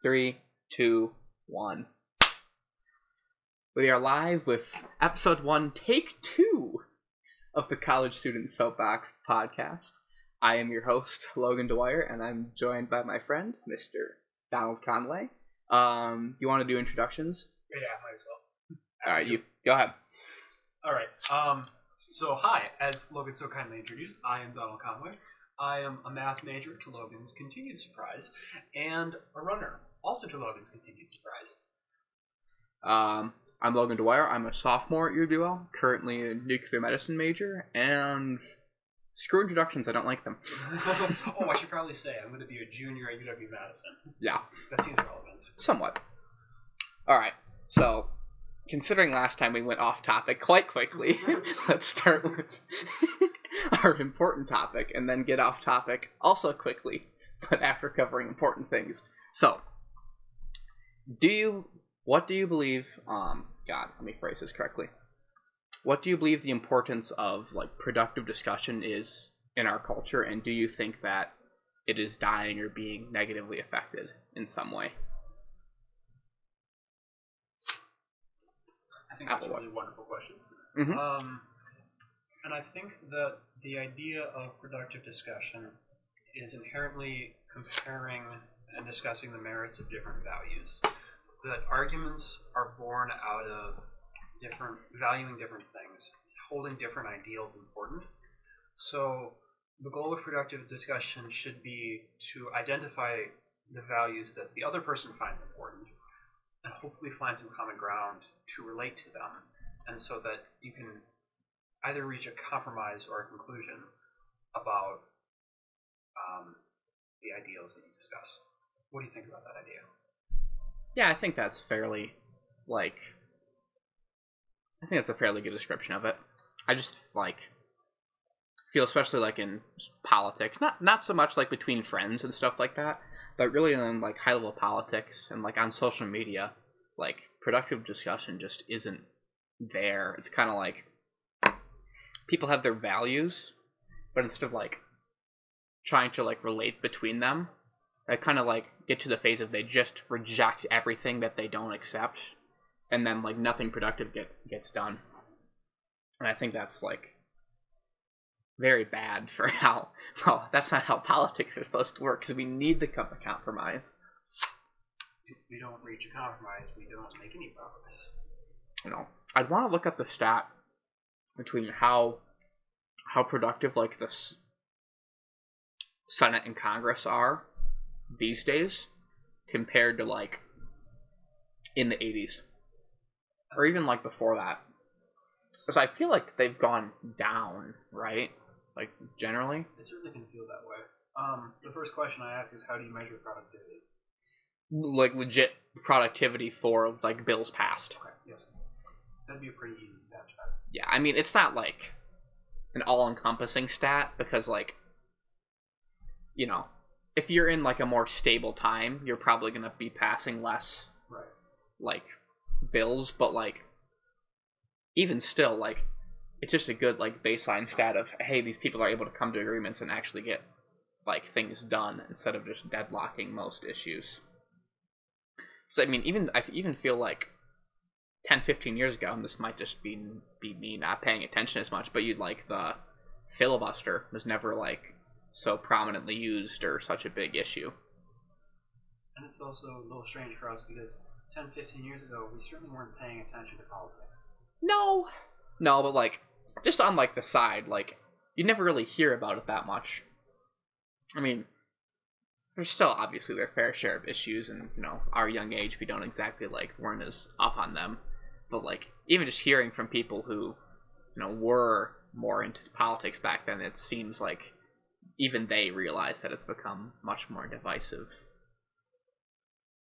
Three, two, one. We are live with episode one, take two of the College Student Soapbox podcast. I am your host, Logan Dwyer, and I'm joined by my friend, Mr. Donald Conway. Um, do you want to do introductions? Yeah, might as well. All right, you go ahead. All right. Um. So hi, as Logan so kindly introduced, I am Donald Conway. I am a math major to Logan's continued surprise, and a runner also to Logan's continued surprise. Um, I'm Logan Dwyer. I'm a sophomore at UWL, currently a nuclear medicine major, and screw introductions. I don't like them. oh, I should probably say I'm going to be a junior at UW Madison. Yeah, That seems relevant. somewhat. All right. So, considering last time we went off topic quite quickly, let's start with our important topic and then get off topic also quickly, but after covering important things. So, do you what do you believe um god, let me phrase this correctly. What do you believe the importance of like productive discussion is in our culture and do you think that it is dying or being negatively affected in some way? I think that's a really wonderful question. Mhm. Um, and I think that the idea of productive discussion is inherently comparing and discussing the merits of different values. That arguments are born out of different valuing different things, holding different ideals important. So the goal of productive discussion should be to identify the values that the other person finds important and hopefully find some common ground to relate to them, and so that you can either reach a compromise or a conclusion about um, the ideals that you discuss. What do you think about that idea? Yeah, I think that's fairly like I think that's a fairly good description of it. I just like feel especially like in politics, not not so much like between friends and stuff like that, but really in like high level politics and like on social media, like productive discussion just isn't there. It's kind of like people have their values, but instead of like trying to like relate between them, I kind of like get to the phase of they just reject everything that they don't accept, and then like nothing productive get gets done. And I think that's like very bad for how well that's not how politics are supposed to work because we need to come to compromise. If we don't reach a compromise, we don't make any progress. You know, I'd want to look up the stat between how how productive like the s- Senate and Congress are these days compared to like in the 80s or even like before that. Because I feel like they've gone down, right? Like generally. It certainly can feel that way. Um, the first question I ask is how do you measure productivity? like legit productivity for like bills passed. Okay, yes. That'd be a pretty easy stat check. Yeah, I mean it's not like an all-encompassing stat because like you know, if you're in like a more stable time, you're probably going to be passing less Right. like bills, but like even still like it's just a good like baseline stat of hey, these people are able to come to agreements and actually get like things done instead of just deadlocking most issues. So I mean, even I even feel like 10, 15 years ago, and this might just be be me not paying attention as much, but you'd like the filibuster was never like so prominently used or such a big issue. And it's also a little strange for us because 10, 15 years ago, we certainly weren't paying attention to politics. No, no, but like just on like the side, like you never really hear about it that much. I mean, there's still obviously their fair share of issues, and you know, our young age, we don't exactly like weren't as up on them. But like even just hearing from people who, you know, were more into politics back then, it seems like even they realize that it's become much more divisive.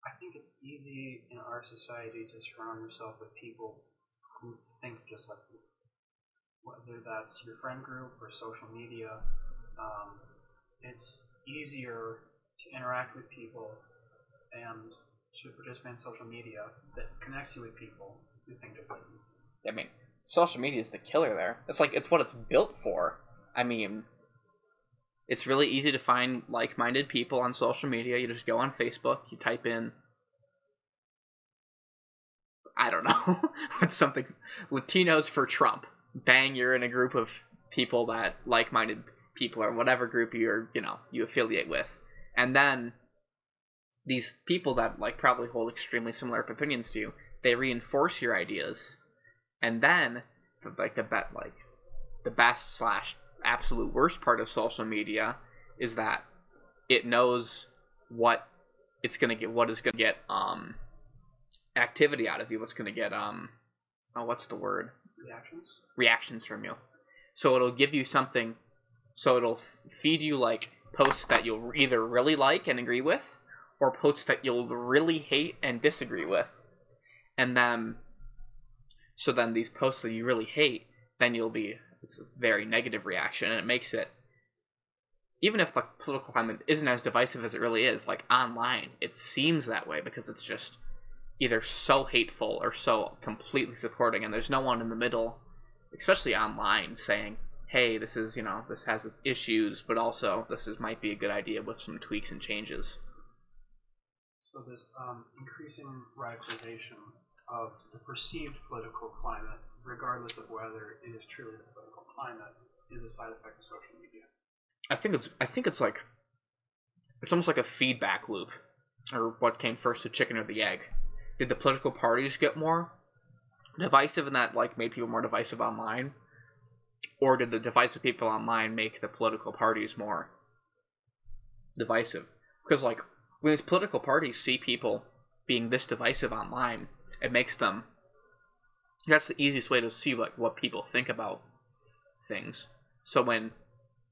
I think it's easy in our society to surround yourself with people who think just like you. Whether that's your friend group or social media, um, it's easier to interact with people and to participate in social media that connects you with people who think just like you. I mean, social media is the killer there. It's like it's what it's built for. I mean, it's really easy to find like-minded people on social media. You just go on Facebook, you type in I don't know, what's something Latinos for Trump. Bang, you're in a group of people that like-minded people or whatever group you're, you know, you affiliate with. And then these people that like probably hold extremely similar opinions to you, they reinforce your ideas. And then like the bet like the best slash absolute worst part of social media is that it knows what it's gonna get what is gonna get um activity out of you, what's gonna get um oh what's the word? Reactions? Reactions from you. So it'll give you something so it'll feed you like posts that you'll either really like and agree with, or posts that you'll really hate and disagree with. And then so then these posts that you really hate, then you'll be it's a very negative reaction and it makes it even if the political climate isn't as divisive as it really is, like online, it seems that way because it's just either so hateful or so completely supporting, and there's no one in the middle, especially online, saying, "Hey, this is you know this has its issues, but also this is might be a good idea with some tweaks and changes." So this um, increasing radicalization of the perceived political climate, regardless of whether it is truly the political climate, is a side effect of social media. I think it's I think it's like it's almost like a feedback loop, or what came first, the chicken or the egg? Did the political parties get more divisive, and that like made people more divisive online, or did the divisive people online make the political parties more divisive? Because like when these political parties see people being this divisive online, it makes them. That's the easiest way to see like what people think about things. So when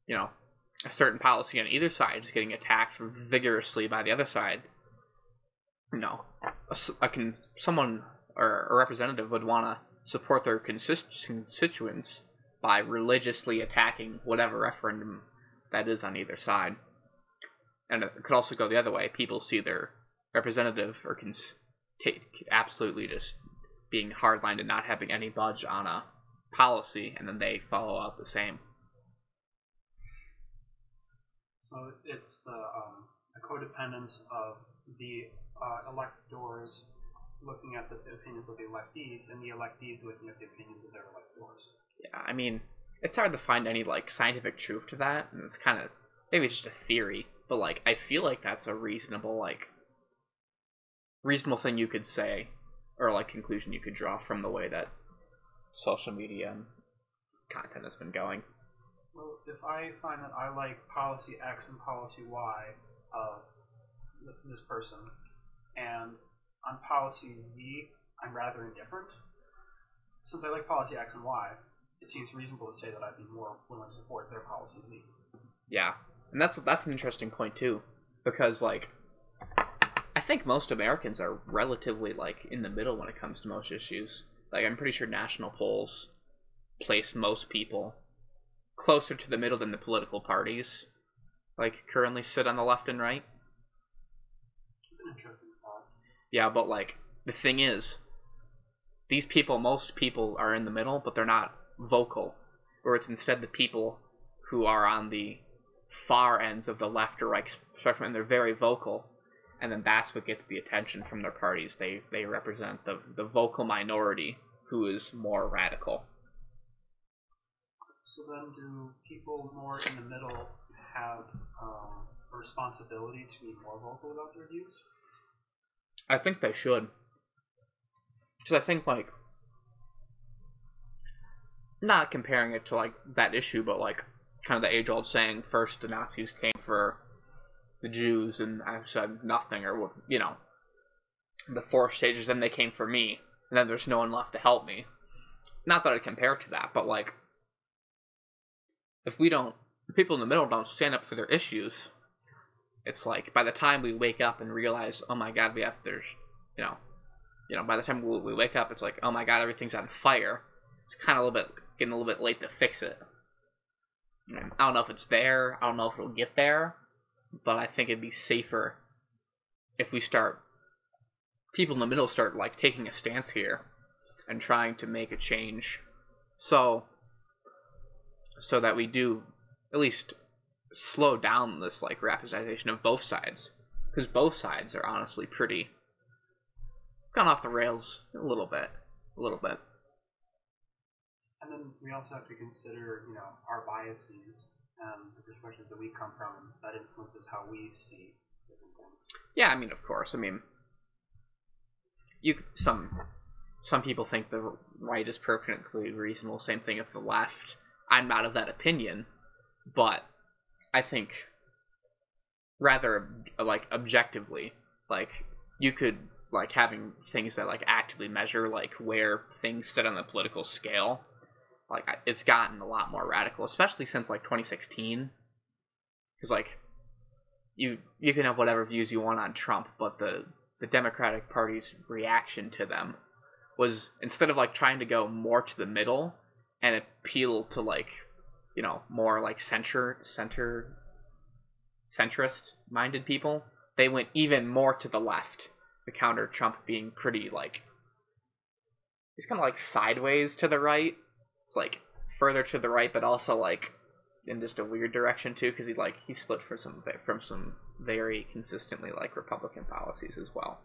you know a certain policy on either side is getting attacked vigorously by the other side, you know, a, a can, someone or a representative would want to support their consist- constituents by religiously attacking whatever referendum that is on either side. And it could also go the other way. People see their representative or can take absolutely just being hardlined and not having any budge on a policy, and then they follow out the same. So it's the, um, the codependence of the uh, electors looking at the opinions of the electees, and the electees looking at the opinions of their electors. Yeah, I mean, it's hard to find any like scientific truth to that, and it's kind of maybe it's just a theory, but like I feel like that's a reasonable like reasonable thing you could say, or like conclusion you could draw from the way that social media and content has been going. Well, if I find that I like policy X and policy Y of this person, and on policy Z, I'm rather indifferent, since I like policy X and Y, it seems reasonable to say that I'd be more willing to support their policy Z. Yeah, and that's that's an interesting point too, because like I think most Americans are relatively like in the middle when it comes to most issues. Like I'm pretty sure national polls place most people closer to the middle than the political parties, like currently sit on the left and right. Yeah, but like the thing is, these people, most people are in the middle, but they're not vocal. Or it's instead the people who are on the far ends of the left or right spectrum, and they're very vocal, and then that's what gets the attention from their parties. They they represent the the vocal minority who is more radical. So then, do people more in the middle have um, a responsibility to be more vocal about their views? I think they should. Because I think, like, not comparing it to, like, that issue, but, like, kind of the age old saying first the Nazis came for the Jews, and I said nothing, or, you know, the four stages, then they came for me, and then there's no one left to help me. Not that I compare to that, but, like, if we don't, if people in the middle don't stand up for their issues, it's like by the time we wake up and realize, oh my god, we have to, you know, you know, by the time we, we wake up, it's like, oh my god, everything's on fire. It's kind of a little bit getting a little bit late to fix it. I don't know if it's there. I don't know if it'll get there, but I think it'd be safer if we start people in the middle start like taking a stance here and trying to make a change. So so that we do at least slow down this like rapidization of both sides because both sides are honestly pretty gone off the rails a little bit, a little bit. And then we also have to consider, you know, our biases and the perspectives that we come from. That influences how we see different things. Yeah, I mean, of course. I mean, you some some people think the right is perfectly reasonable. Same thing with the left. I'm not of that opinion, but I think rather like objectively, like you could like having things that like actively measure like where things sit on the political scale. Like it's gotten a lot more radical, especially since like 2016. Because like you you can have whatever views you want on Trump, but the the Democratic Party's reaction to them was instead of like trying to go more to the middle and appeal to like you know more like center center centrist minded people, they went even more to the left. The counter Trump being pretty like he's kind of like sideways to the right, like further to the right, but also like in just a weird direction too, because he like he split for some from some very consistently like Republican policies as well.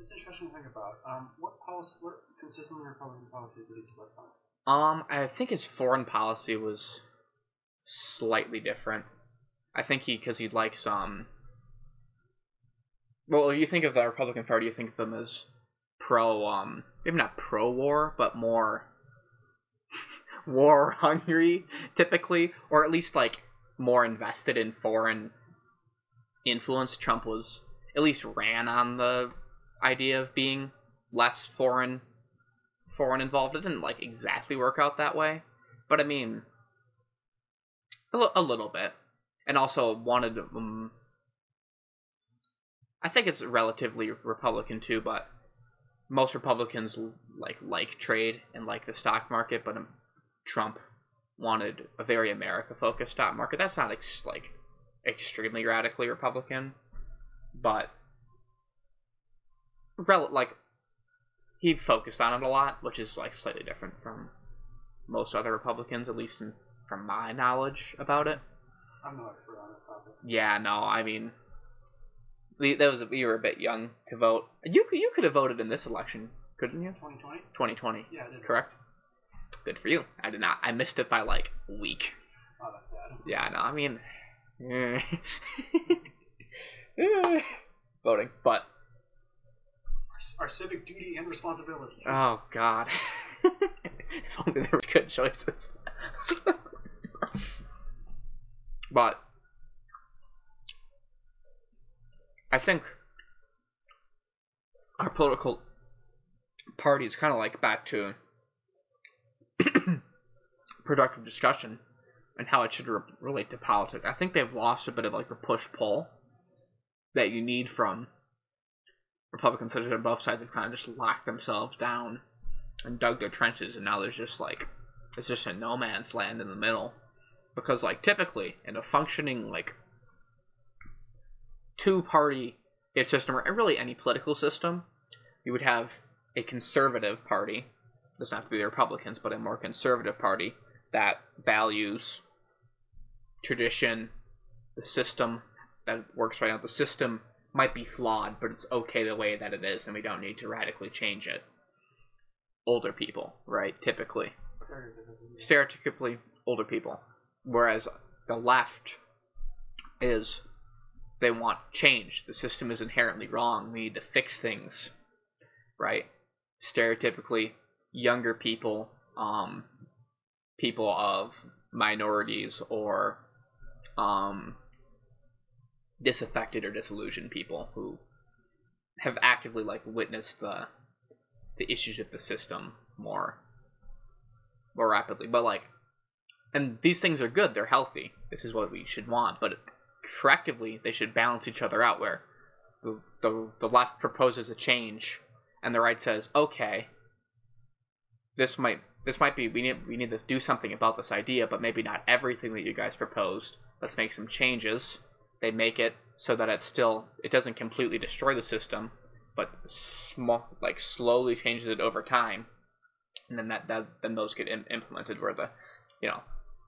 It's interesting to think about. Um, what policy, what consistently Republican policies did he split from? Um, I think his foreign policy was slightly different. I think he because he likes um. Well, if you think of the Republican Party, you think of them as pro um, maybe not pro war, but more war hungry typically, or at least like more invested in foreign influence. Trump was at least ran on the idea of being less foreign foreign involved. It didn't like exactly work out that way, but I mean, a, l- a little bit, and also wanted. Um, I think it's relatively Republican too, but most Republicans like like trade and like the stock market, but um, Trump wanted a very America focused stock market. That's not ex- like extremely radically Republican, but rel- like he focused on it a lot, which is like slightly different from most other Republicans, at least in, from my knowledge about it. I'm no expert on this topic. Yeah, no, I mean, we, that was we were a bit young to vote. You could you could have voted in this election, couldn't you? 2020? 2020, Yeah, I did. correct? Good for you. I did not. I missed it by like a week. Oh, that's sad. Yeah, no, I mean. Eh. voting, but Our civic duty and responsibility. oh god, if only there were good choices. but I think our political party is kind of like back to productive discussion and how it should re- relate to politics. I think they've lost a bit of like the push pull that you need from Republicans, such that both sides have kind of just locked themselves down and dug their trenches, and now there's just like it's just a no man's land in the middle. Because like typically in a functioning like two party system or really any political system, you would have a conservative party. It Doesn't have to be the Republicans, but a more conservative party that values tradition, the system that works right now. The system might be flawed, but it's okay the way that it is, and we don't need to radically change it. Older people, right? Typically, stereotypically older people. Whereas the left is they want change. The system is inherently wrong. We need to fix things, right? Stereotypically, younger people, um, people of minorities or um, disaffected or disillusioned people who have actively like witnessed the the issues of the system more more rapidly. But like, and these things are good. They're healthy. This is what we should want. But correctively, they should balance each other out. Where the the, the left proposes a change, and the right says, okay, this might this might be we need we need to do something about this idea, but maybe not everything that you guys proposed. Let's make some changes. They make it so that it still it doesn't completely destroy the system, but small like slowly changes it over time, and then that, that then those get Im- implemented where the you know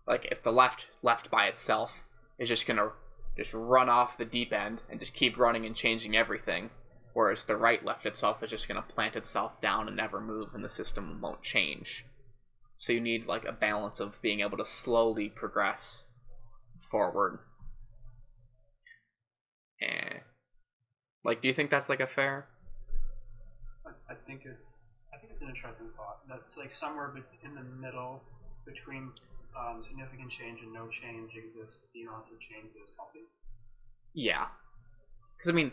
like if the left left by itself is just gonna just run off the deep end and just keep running and changing everything, whereas the right left itself is just going to plant itself down and never move, and the system won't change. So you need like a balance of being able to slowly progress forward. And like, do you think that's like a fair? I, I think it's I think it's an interesting thought. That's like somewhere in the middle between um, significant change and no change exists the amount of change that is healthy. Yeah, because I mean,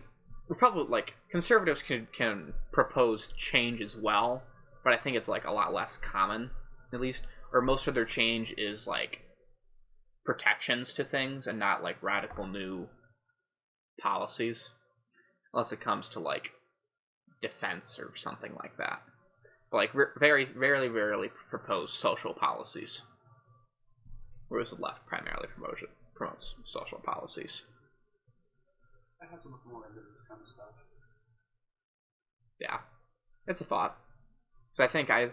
probably like conservatives can can propose change as well, but I think it's like a lot less common, at least, or most of their change is like protections to things and not like radical new policies, unless it comes to like defense or something like that. Like very, rarely, rarely propose social policies whereas the left primarily promotes, promotes social policies. I have to look more into this kind of stuff. Yeah, it's a thought. So I think I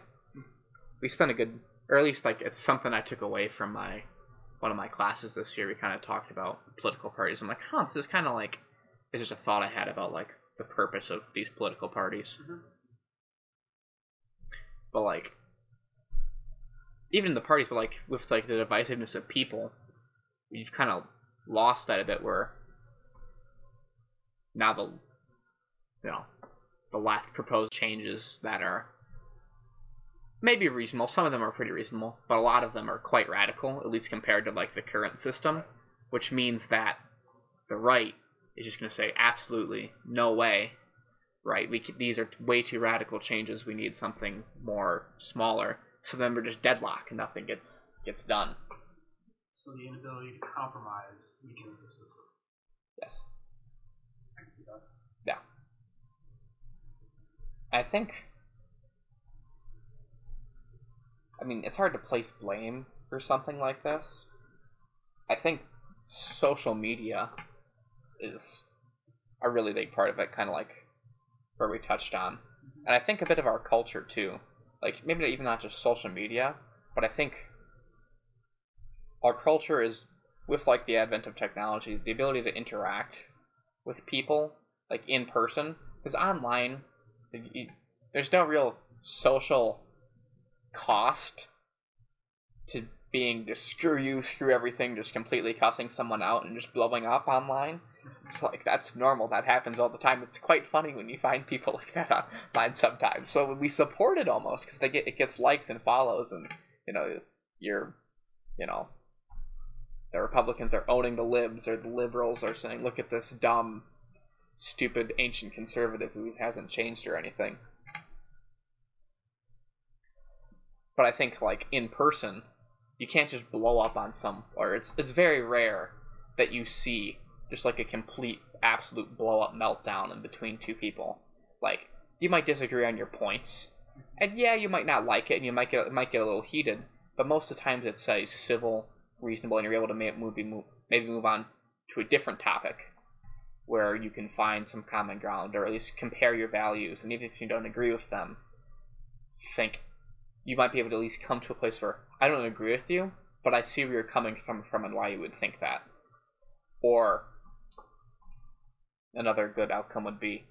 we spent a good, or at least like it's something I took away from my one of my classes this year. We kind of talked about political parties. I'm like, huh, this is kind of like it's just a thought I had about like the purpose of these political parties. Mm-hmm. But like even in the parties, but like with like the divisiveness of people, we've kind of lost that a bit. Where now the you know the left proposed changes that are maybe reasonable. Some of them are pretty reasonable, but a lot of them are quite radical, at least compared to like the current system, which means that the right is just going to say absolutely no way. Right, we these are way too radical changes. We need something more smaller so then we're just deadlocked and nothing gets gets done. So the inability to compromise weakens the system. Yes. Yeah. I think. I mean, it's hard to place blame for something like this. I think social media is a really big part of it, kind of like where we touched on. Mm-hmm. And I think a bit of our culture too like maybe not even not just social media, but I think our culture is with like the advent of technology, the ability to interact with people like in person, because online there's no real social cost to being just screw you, screw everything, just completely cussing someone out and just blowing up online. It's like that's normal. That happens all the time. It's quite funny when you find people like that online sometimes. So we support it almost because they get it gets likes and follows, and you know you're, you know, the Republicans are owning the libs or the liberals are saying, look at this dumb, stupid ancient conservative who hasn't changed or anything. But I think like in person, you can't just blow up on some, or it's it's very rare that you see just like a complete absolute blow up meltdown in between two people. Like you might disagree on your points, and yeah, you might not like it, and you might get might get a little heated. But most of the times it's a civil, reasonable, and you're able to maybe move maybe move on to a different topic where you can find some common ground, or at least compare your values. And even if you don't agree with them, think you might be able to at least come to a place where I don't agree with you, but I see where you're coming from from and why you would think that. Or another good outcome would be,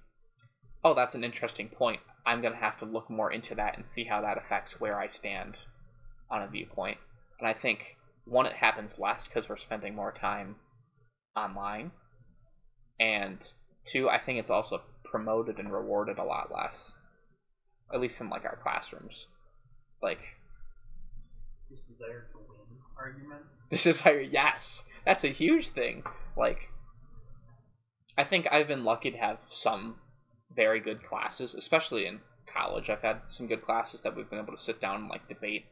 oh, that's an interesting point. I'm going to have to look more into that and see how that affects where I stand on a viewpoint. And I think, one, it happens less because we're spending more time online. And two, I think it's also promoted and rewarded a lot less. At least in like our classrooms. Like this desire to win arguments. This desire yes. That's a huge thing. Like I think I've been lucky to have some very good classes, especially in college. I've had some good classes that we've been able to sit down and like debate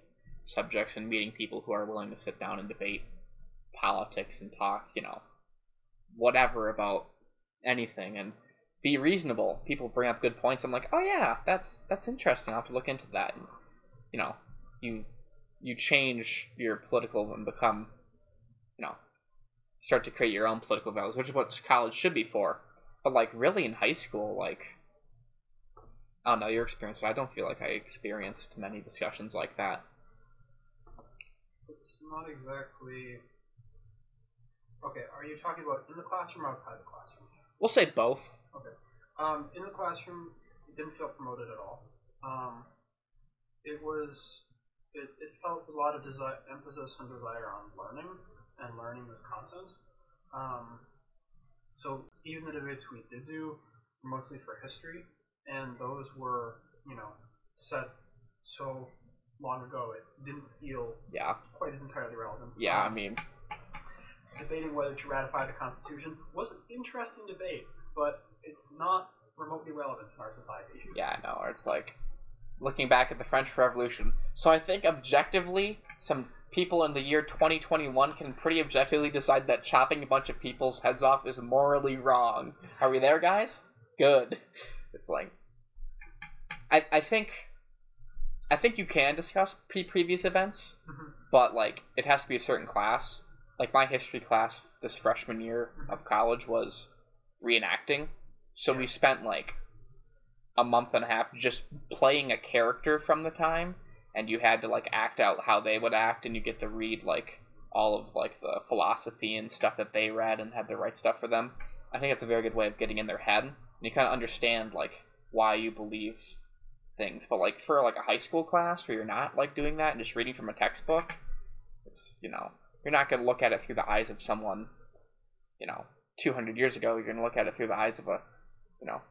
subjects and meeting people who are willing to sit down and debate politics and talk, you know, whatever about anything and be reasonable. People bring up good points. I'm like, oh yeah, that's that's interesting. I'll have to look into that. And, you know, you you change your political and become, start to create your own political values, which is what college should be for. But like really in high school, like I don't know your experience, but I don't feel like I experienced many discussions like that. It's not exactly. Okay, are you talking about in the classroom or outside the classroom? We'll say both. Okay. Um, in the classroom, it didn't feel promoted at all. Um, it was, it, it felt a lot of desire, emphasis and desire on learning and learning this content. Um, so even the debates we did do were mostly for history, and those were, you know, set so long ago it didn't feel Yeah. quite as entirely relevant. Yeah. I Um, mean, debating whether to ratify the Constitution was an interesting debate, but it's not remotely relevant in our society. yeah, I know. Or it's like looking back at the French Revolution. So I think objectively, some people in the year 2021 can pretty objectively decide that chopping a bunch of people's heads off is morally wrong. Are we there, guys? Good. It's like I I think I think you can discuss pre previous events, Mhm. but like it has to be a certain class. Like my history class this freshman year of college was reenacting, so we spent like a month and a half just playing a character from the time, and you had to like act out how they would act, and you get to read like all of like the philosophy and stuff that they read and had to write stuff for them. I think it's a very good way of getting in their head, and you kind of understand like why you believe things. But like for like a high school class where you're not like doing that and just reading from a textbook, you know, you're not going to look at it through the eyes of someone, you know, 200 years ago. You're going to look at it through the eyes of a, you know,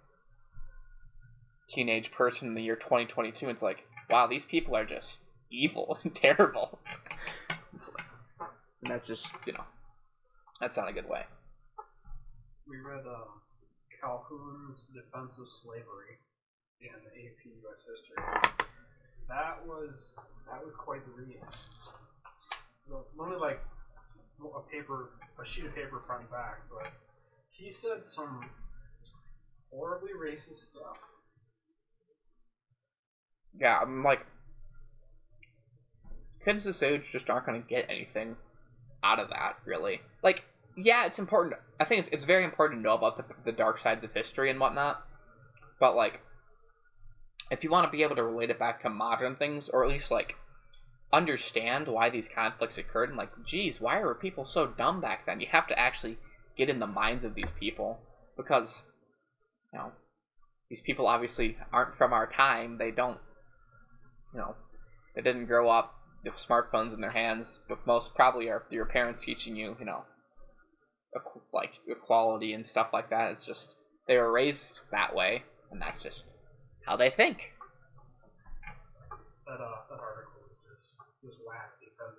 teenage person in the year 2022. And it's like, wow, these people are just evil and terrible. and that's just, you know, that's not a good way. We read um, Calhoun's Defense of Slavery in AP U.S. History. That was that was quite the read. Only like a paper, a sheet of paper front back, but he said some horribly racist stuff. Yeah, I'm like, kids this just aren't going to get anything out of that, really. Like, yeah, it's important. I think it's, it's very important to know about the, the dark sides of history and whatnot. But, like, if you want to be able to relate it back to modern things, or at least, like, understand why these conflicts occurred, and, like, geez, why were people so dumb back then? You have to actually get in the minds of these people. Because, you know, these people obviously aren't from our time. They don't you know, they didn't grow up with smartphones in their hands, but most probably are your parents teaching you, you know, like equality and stuff like that. It's just they were raised that way, and that's just how they think. That uh, that article was just was whack because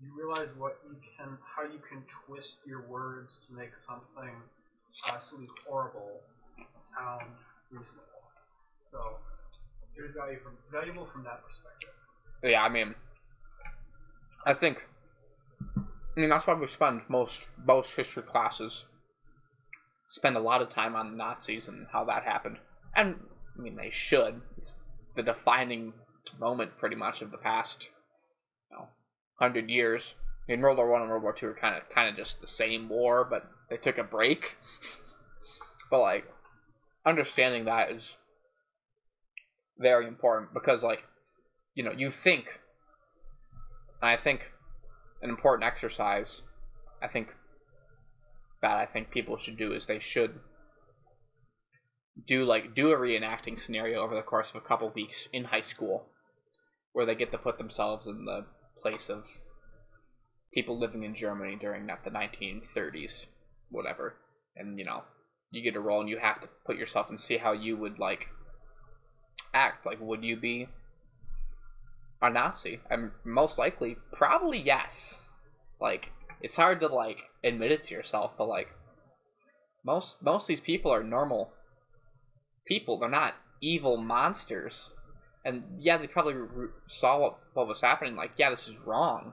you realize what you can, how you can twist your words to make something absolutely horrible sound reasonable. So value from, valuable from that perspective. Yeah, I mean, I think, I mean that's why we spend most most history classes spend a lot of time on the Nazis and how that happened, and I mean they should. It's the defining moment, pretty much, of the past, you know, hundred years. I mean, World War One and World War Two are kind of kind of just the same war, but they took a break. but like, understanding that is very important because like you know you think i think an important exercise i think that i think people should do is they should do like do a reenacting scenario over the course of a couple weeks in high school where they get to put themselves in the place of people living in germany during that the 1930s whatever. And you know you get a role and you have to put yourself and see how you would like act? Like, would you be a Nazi? And most likely, probably yes. Like, it's hard to like admit it to yourself, but like, most most these people are normal people. They're not evil monsters. And yeah, they probably re- saw what, what was happening. Like, yeah, this is wrong.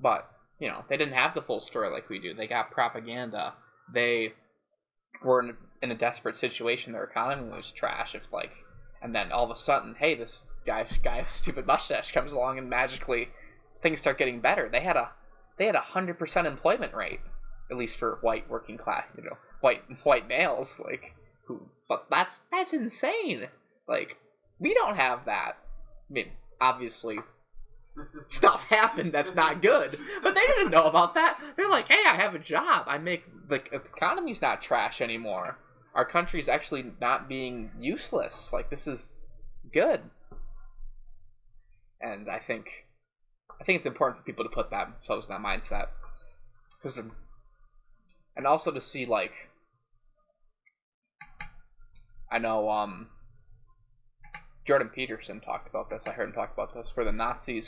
But you know, they didn't have the full story like we do. They got propaganda. They were in a, in a desperate situation. Their economy was trash. If like and then all of a sudden, hey, this guy, guy stupid mustache comes along, and magically things start getting better. They had a they had a hundred percent employment rate, at least for white working class, you know, white white males, like who. But that's that's insane. Like we don't have that. I mean, obviously. Stuff happened that's not good, but they didn't know about that. They're like, "Hey, I have a job. I make the economy's not trash anymore. Our country is actually not being useless. Like this is good. And I think I think it's important for people to put themselves in that mindset. Because and also to see like I know um Jordan Peterson talked about this. I heard him talk about this for the Nazis.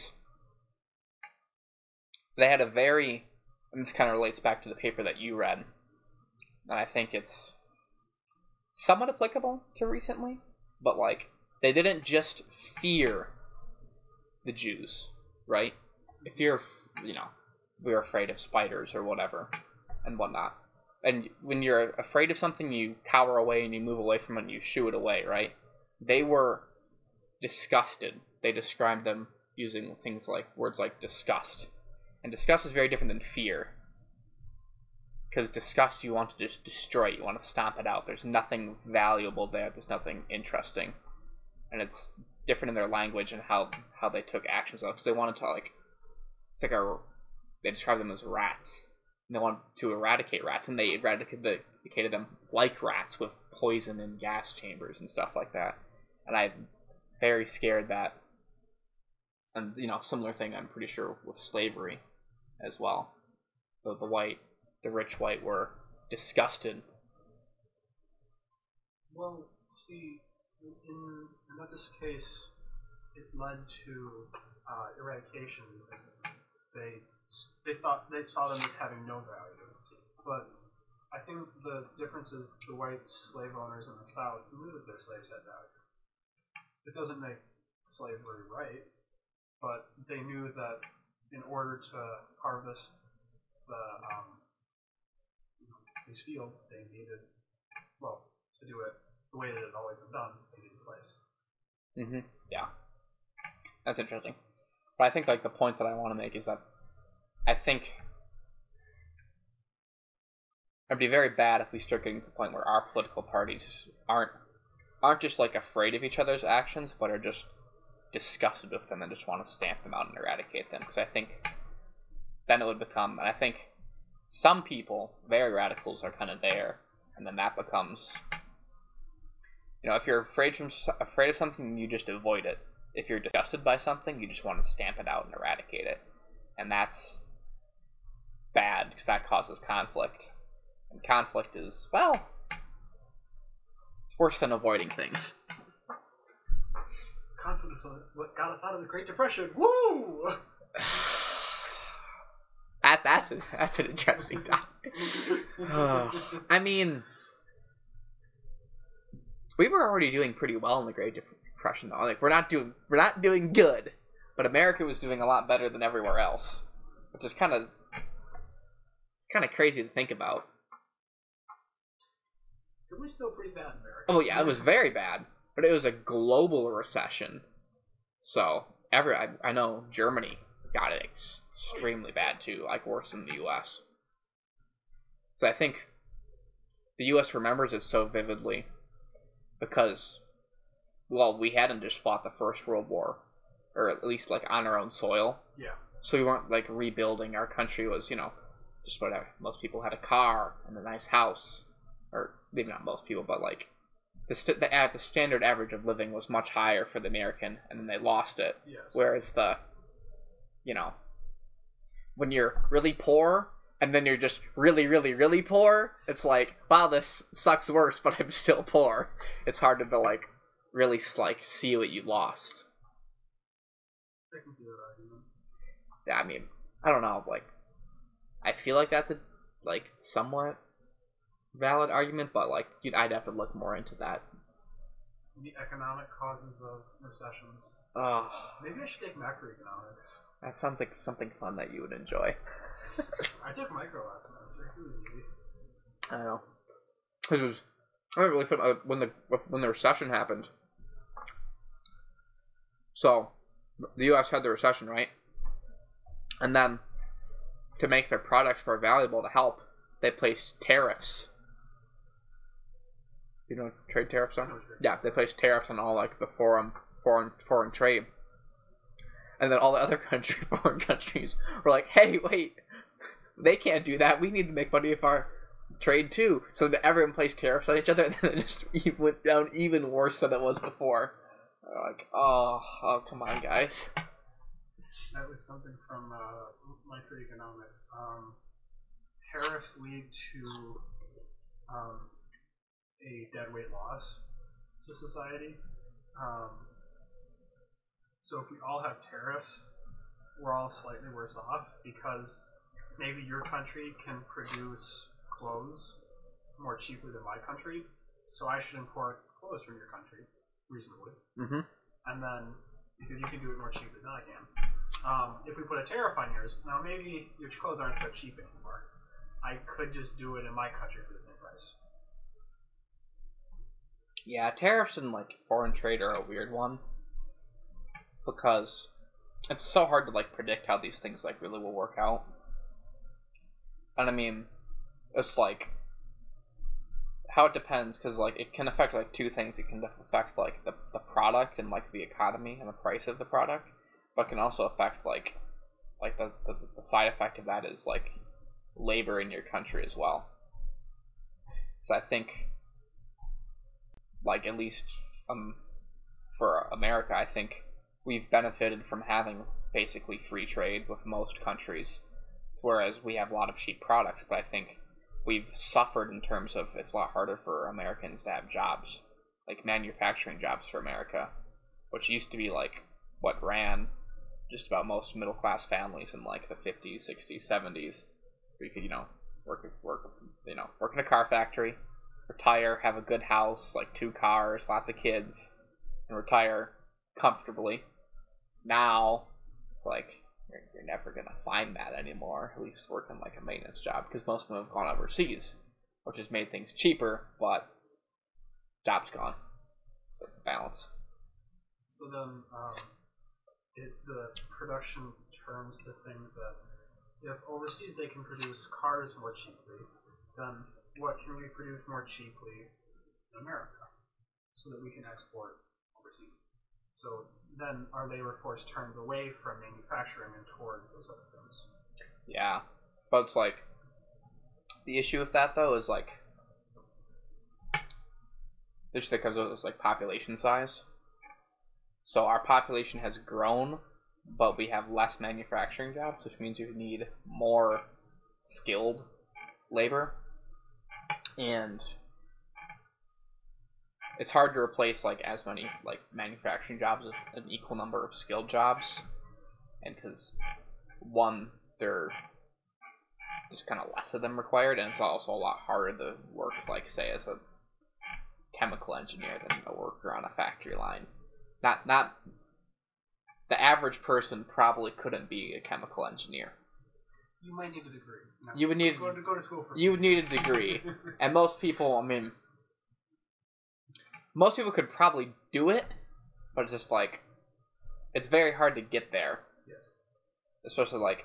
They had a very and this kind of relates back to the paper that you read. And I think it's somewhat applicable to recently, but like they didn't just fear the Jews, right? If you're, you know, we're afraid of spiders or whatever and whatnot. And when you're afraid of something, you cower away and you move away from it and you shoo it away, right? They were disgusted. They described them using things like words like disgust. And disgust is very different than fear. Because disgust you want to just destroy it, you want to stomp it out. There's nothing valuable there, there's nothing interesting. And it's different in their language and how how they took actions because they wanted to like take our they described them as rats. And they wanted to eradicate rats. And they eradicated them like rats with poison and gas chambers and stuff like that. And I'm very scared that and you know similar thing I'm pretty sure with slavery as well. The, the white the rich white were disgusted well see in, in this case, it led to uh, eradication they they thought they saw them as having no value. But I think the difference is the white slave owners in the South knew that their slaves had value. It doesn't make slavery right, but they knew that in order to harvest the um, these fields, they needed well to do it the way that it always been done, they needed. Mm-hmm. Yeah. That's interesting. But I think like the point that I want to make is that I think it'd be very bad if we start getting to the point where our political parties aren't aren't just like afraid of each other's actions, but are just disgusted with them and just want to stamp them out and eradicate them. Because I think then it would become, and I think some people, very radicals, are kind of there, and then that becomes you know, if you're afraid from afraid of something, you just avoid it. If you're disgusted by something, you just want to stamp it out and eradicate it, and that's bad because that causes conflict. And conflict is well, it's worse than avoiding things. Conflict is what got us out of the Great Depression. Woo! that that's a, that's an interesting topic. I mean we were already doing pretty well in the Great Depression, though. Like we're not doing we're not doing good, but America was doing a lot better than everywhere else, which is kind of kind of crazy to think about. It was still pretty bad in America. Oh yeah, it was very bad, but it was a global recession. So every I, I know Germany got it extremely bad too, like worse than the U.S. So I think the U.S. remembers it so vividly because, well, we hadn't just fought the First World War, or at least like on our own soil. Yeah. So we weren't like rebuilding. Our country was, you know, just whatever. Most people had a car and a nice house, or maybe not most people, but like the st- the, uh, the standard average of living was much higher for the American, and then they lost it. Yes. Whereas the, you know, when you're really poor and then you're just really, really, really poor, it's like, wow, this sucks worse, but I'm still poor. It's hard to like really like see what you lost. I can see that argument. Yeah, I mean, I don't know, like, I feel like that's a like somewhat valid argument, but like, I'd have to look more into that. The economic causes of recessions. Oh. Maybe I should take macroeconomics. That sounds like something fun that you would enjoy. I took micro last semester. It was easy. I know. Because it was. I really put uh, when the when the recession happened. So, the U.S. had the recession, right? And then, to make their products more valuable to help, they placed tariffs. You know trade tariffs on. Yeah, they placed tariffs on all like the foreign foreign foreign trade. And then all the other country foreign countries were like, "Hey, wait, they can't do that. We need to make money if our trade too. So that everyone placed tariffs on each other, and then it just went down even worse than it was before. Like, oh, oh, come on, guys. That was something from uh, microeconomics. Um, tariffs lead to um, a deadweight loss to society. Um, so if we all have tariffs, we're all slightly worse off because maybe your country can produce clothes more cheaply than my country, so I should import clothes from your country reasonably. Mm-hmm. And then because you can do it more cheaply than I can. Um, if we put a tariff on yours, now maybe your clothes aren't so cheap anymore. I could just do it in my country for the same price. Yeah, tariffs and like foreign trade are a weird one because it's so hard to like predict how these things like really will work out. And I mean, it's like how it depends because like it can affect like two things. It can affect like the the product and like the economy and the price of the product, but can also affect like like the the, the side effect of that is like labor in your country as well. So I think like at least um for America, I think we've benefited from having basically free trade with most countries, whereas we have a lot of cheap products. But I think we've suffered in terms of it's a lot harder for Americans to have jobs, like manufacturing jobs for America, which used to be like what ran just about most middle class families in like the 50s, 60s, 70s. Where you could, you know, work work you know, work in a car factory, retire, have a good house, like two cars, lots of kids, and retire comfortably. Now, it's like you're, you're never gonna find that anymore. At least working like a maintenance job, because most of them have gone overseas, which has made things cheaper, but jobs gone. So it's balance. So then, um, it, the production turns to things that if overseas they can produce cars more cheaply, then what can we produce more cheaply in America so that we can export overseas? So then our labor force turns away from manufacturing and toward those other things. Yeah, but it's like the issue with that though is like just because of this like population size. So our population has grown, but we have less manufacturing jobs, which means you need more skilled labor, and it's hard to replace like as many like manufacturing jobs as an equal number of skilled jobs, and because one they're just kind of less of them required, and it's also a lot harder to work like say as a chemical engineer than a worker on a factory line. Not not the average person probably couldn't be a chemical engineer. You might need a degree. No. You would need go to go to school for. you would need a degree, and most people, I mean, most people could probably do it, but it's just like it's very hard to get there. Yes. Especially like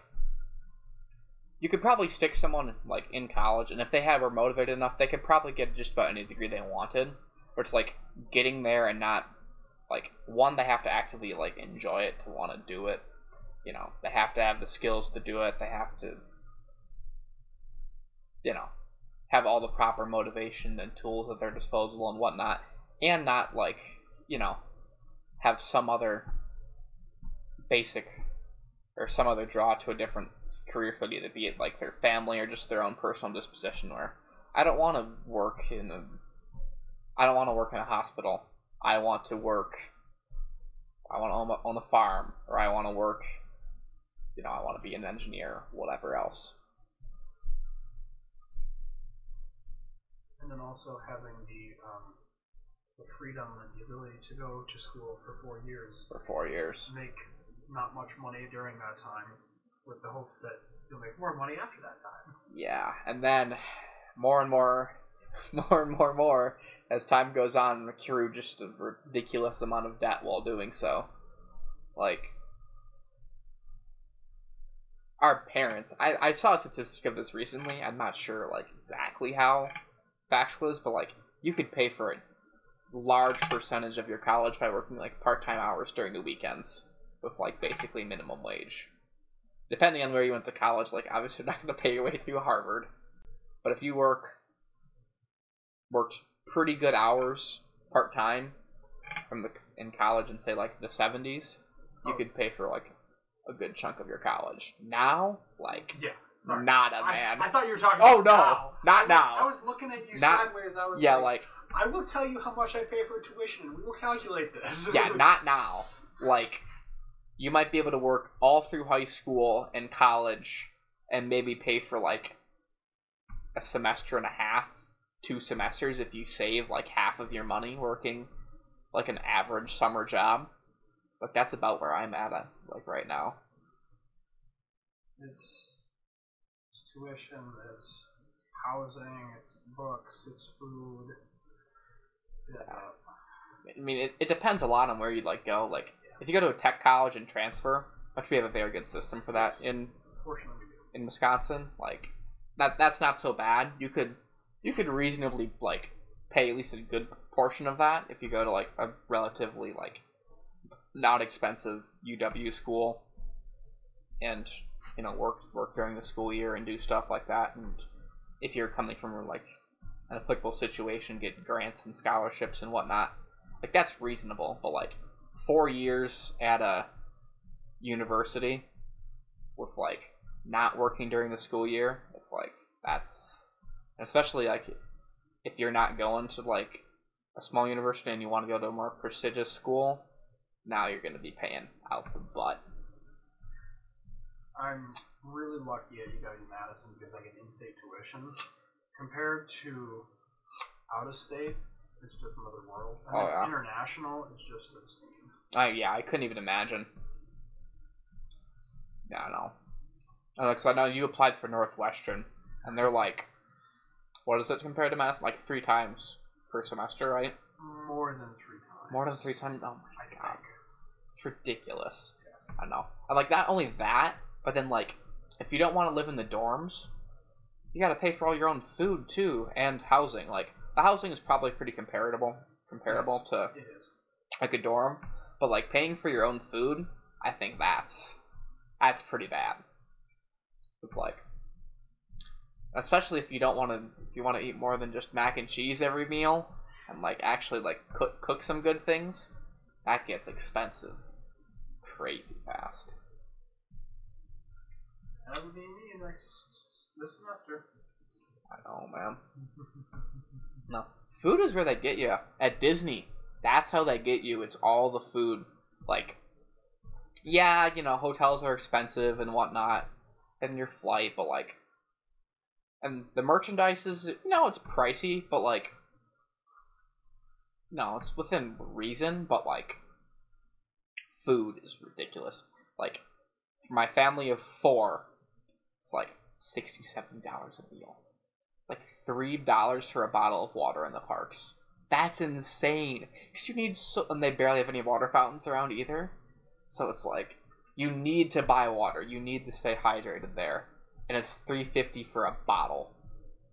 you could probably stick someone like in college, and if they had were motivated enough, they could probably get just about any degree they wanted. But it's like getting there and not like one, they have to actively like enjoy it to want to do it. You know, they have to have the skills to do it. They have to, you know, have all the proper motivation and tools at their disposal and whatnot, and not like, you know, have some other basic or some other draw to a different career field, either be it like their family or just their own personal disposition. Where I don't want to work in a, I don't want to work in a hospital. I want to work. I want to own, own a farm, or I want to work. You know, I want to be an engineer, whatever else. And then also having the um, the freedom and the ability to go to school for four years, For four years. make not much money during that time, with the hopes that you'll make more money after that time. Yeah, and then more and more, more and more and more as time goes on, accrue just a ridiculous amount of debt while doing so. Like our parents, I, I saw a statistic of this recently. I'm not sure like exactly how factual it is, but like you could pay for a large percentage of your college by working like part-time hours during the weekends with like basically minimum wage. Depending on where you went to college, like obviously you're not going to pay your way through Harvard, But if you work worked pretty good hours part time from the in college and say like the seventies, you Oh. could pay for like a good chunk of your college. Now, like Yeah. Sorry. not a man. I, thought you were talking. Oh, no, now. not I was, now. I was looking at you Not- sideways. I was yeah, like, like I will tell you how much I pay for tuition, and we will calculate this. yeah, not now. Like you might be able to work all through high school and college and maybe pay for like a semester and a half, two semesters if you save like half of your money working like an average summer job. But that's about where I'm at uh, like right now. It's, it's tuition, it's housing, it's books, it's food. I mean, it, it depends a lot on where you'd like go. Like if you go to a tech college and transfer, which we have a very good system for that in in Wisconsin, like that that's not so bad. You could you could reasonably like pay at least a good portion of that if you go to like a relatively like not expensive UW school and you know work work during the school year and do stuff like that and if you're coming from like applicable situation get grants and scholarships and whatnot like that's reasonable but like four years at a university with like not working during the school year, it's like that's especially like if you're not going to like a small university and you want to go to a more prestigious school, now you're going to be paying out the butt. I'm really lucky at UW Madison because I get in-state tuition. Compared to out of state, it's just another world. And Oh, yeah. international, it's just obscene. I yeah, I couldn't even imagine. Yeah, I know. Uh, 'cause I know you applied for Northwestern, and they're like, what is it compared to math? Like three times per semester, right? More than three times. More than three times. Oh my I god. think. It's ridiculous. Yes. I know. And like not only that, but then like if you don't want to live in the dorms, you got to pay for all your own food too and housing. Like the housing is probably pretty comparable comparable Yes, to like a dorm, but like paying for your own food, I think that's that's pretty bad. It's like especially if you don't want to if you want to eat more than just mac and cheese every meal and like actually like cook cook some good things, that gets expensive crazy fast. That would be me next this semester. I know, man. No. Food is where they get you. At Disney, that's how they get you. It's all the food. Like, yeah, you know, hotels are expensive and whatnot, and your flight, but like, and the merchandise is, you know, it's pricey, but like, no, it's within reason, but like, food is ridiculous. Like, my family of four, like sixty-seven dollars a meal like three dollars for a bottle of water in the parks. That's insane. Cause you need so, and they barely have any water fountains around either. So it's like you need to buy water. You need to stay hydrated there, and it's three fifty for a bottle.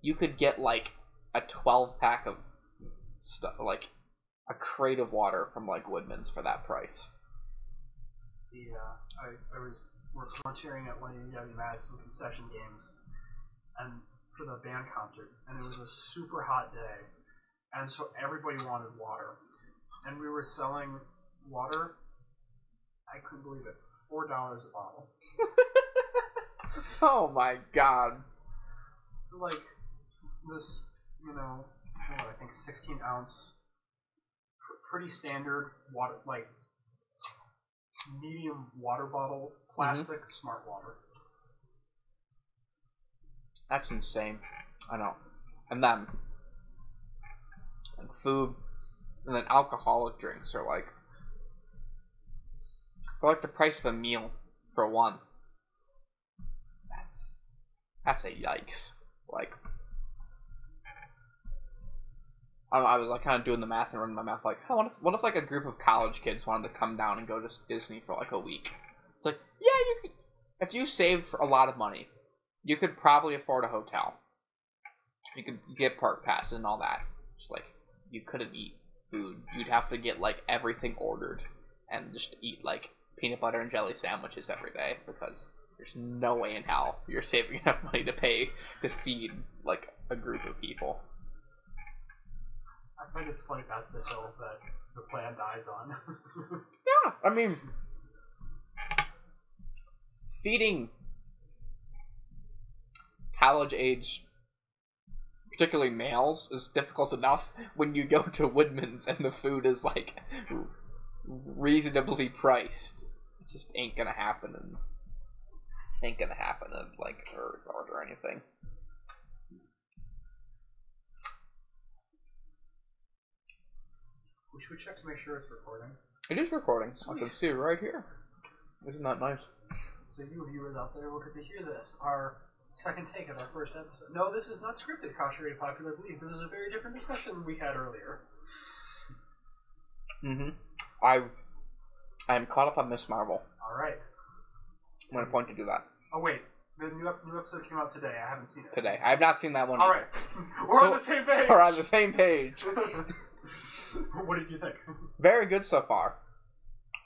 You could get like a twelve pack of stuff, like a crate of water from like Woodman's for that price. Uh, I, I was volunteering at one of the UW Madison concession games, and for the band concert, and it was a super hot day, and so everybody wanted water, and we were selling water. I couldn't believe it, four dollars a bottle. oh my god. Like this, you know, what, I think sixteen ounce, pr- pretty standard water, like medium water bottle, plastic, mm-hmm. smart water. That's insane. I know. And then, and food, and then alcoholic drinks are like, they're like the price of a meal for one. That's, that's a yikes. Like, I, I was like kind of doing the math and running my math like, oh, what if, what if like a group of college kids wanted to come down and go to Disney for like a week? It's like, yeah, you could, if you saved for a lot of money, you could probably afford a hotel. You could get park passes and all that. Just like you couldn't eat food. You'd have to get like everything ordered and just eat like peanut butter and jelly sandwiches every day because there's no way in hell you're saving enough money to pay to feed like a group of people. I find it's funny that's the hill that the plan dies on. Yeah, I mean, feeding college age, particularly males, is difficult enough when you go to Woodman's and the food is like reasonably priced. It just ain't gonna happen and ain't gonna happen in like resort or anything. We should check to make sure it's recording. It is recording. I can see it right here. Isn't that nice? So you viewers out there will get to hear this. Our second take of our first episode. No, this is not scripted, contrary to popular belief. This is a very different discussion we had earlier. Mm-hmm. I I am caught up on Miss Marvel. All right. I'm gonna point to do that Oh wait, the new, ep- new episode came out today. I haven't seen it. today. I have not seen that one. All right. We're on the same page. We're on the same page. what did you think? Very good so far.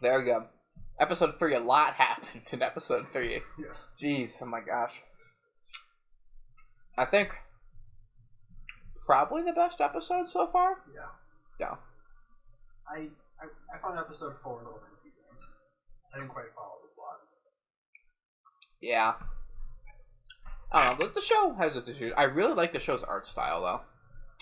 Very good. Episode three, a lot happened in episode three. Yes. Jeez, oh my gosh. I think probably the best episode so far. Yeah. Yeah. I, I I found episode four a little confusing. I didn't quite follow the plot. Yeah. I don't know. The, the show has its issues. I really like the show's art style though.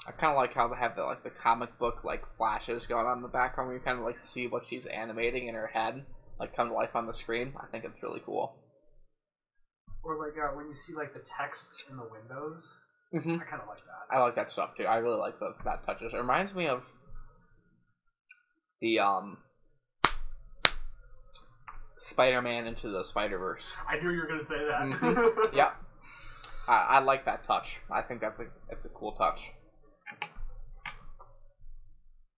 I kind of like how they have the like the comic book like flashes going on in the background where you kind of like see what she's animating in her head like come to life on the screen. I think it's really cool. Or like uh, when you see like the text in the windows, hmm I kind of like that. I like that stuff too. I really like that touches. It reminds me of the um Spider-Man into the Spider-Verse. I knew you were gonna say that. Mhm. Yep. I, I like that touch. I think that's a that's a cool touch.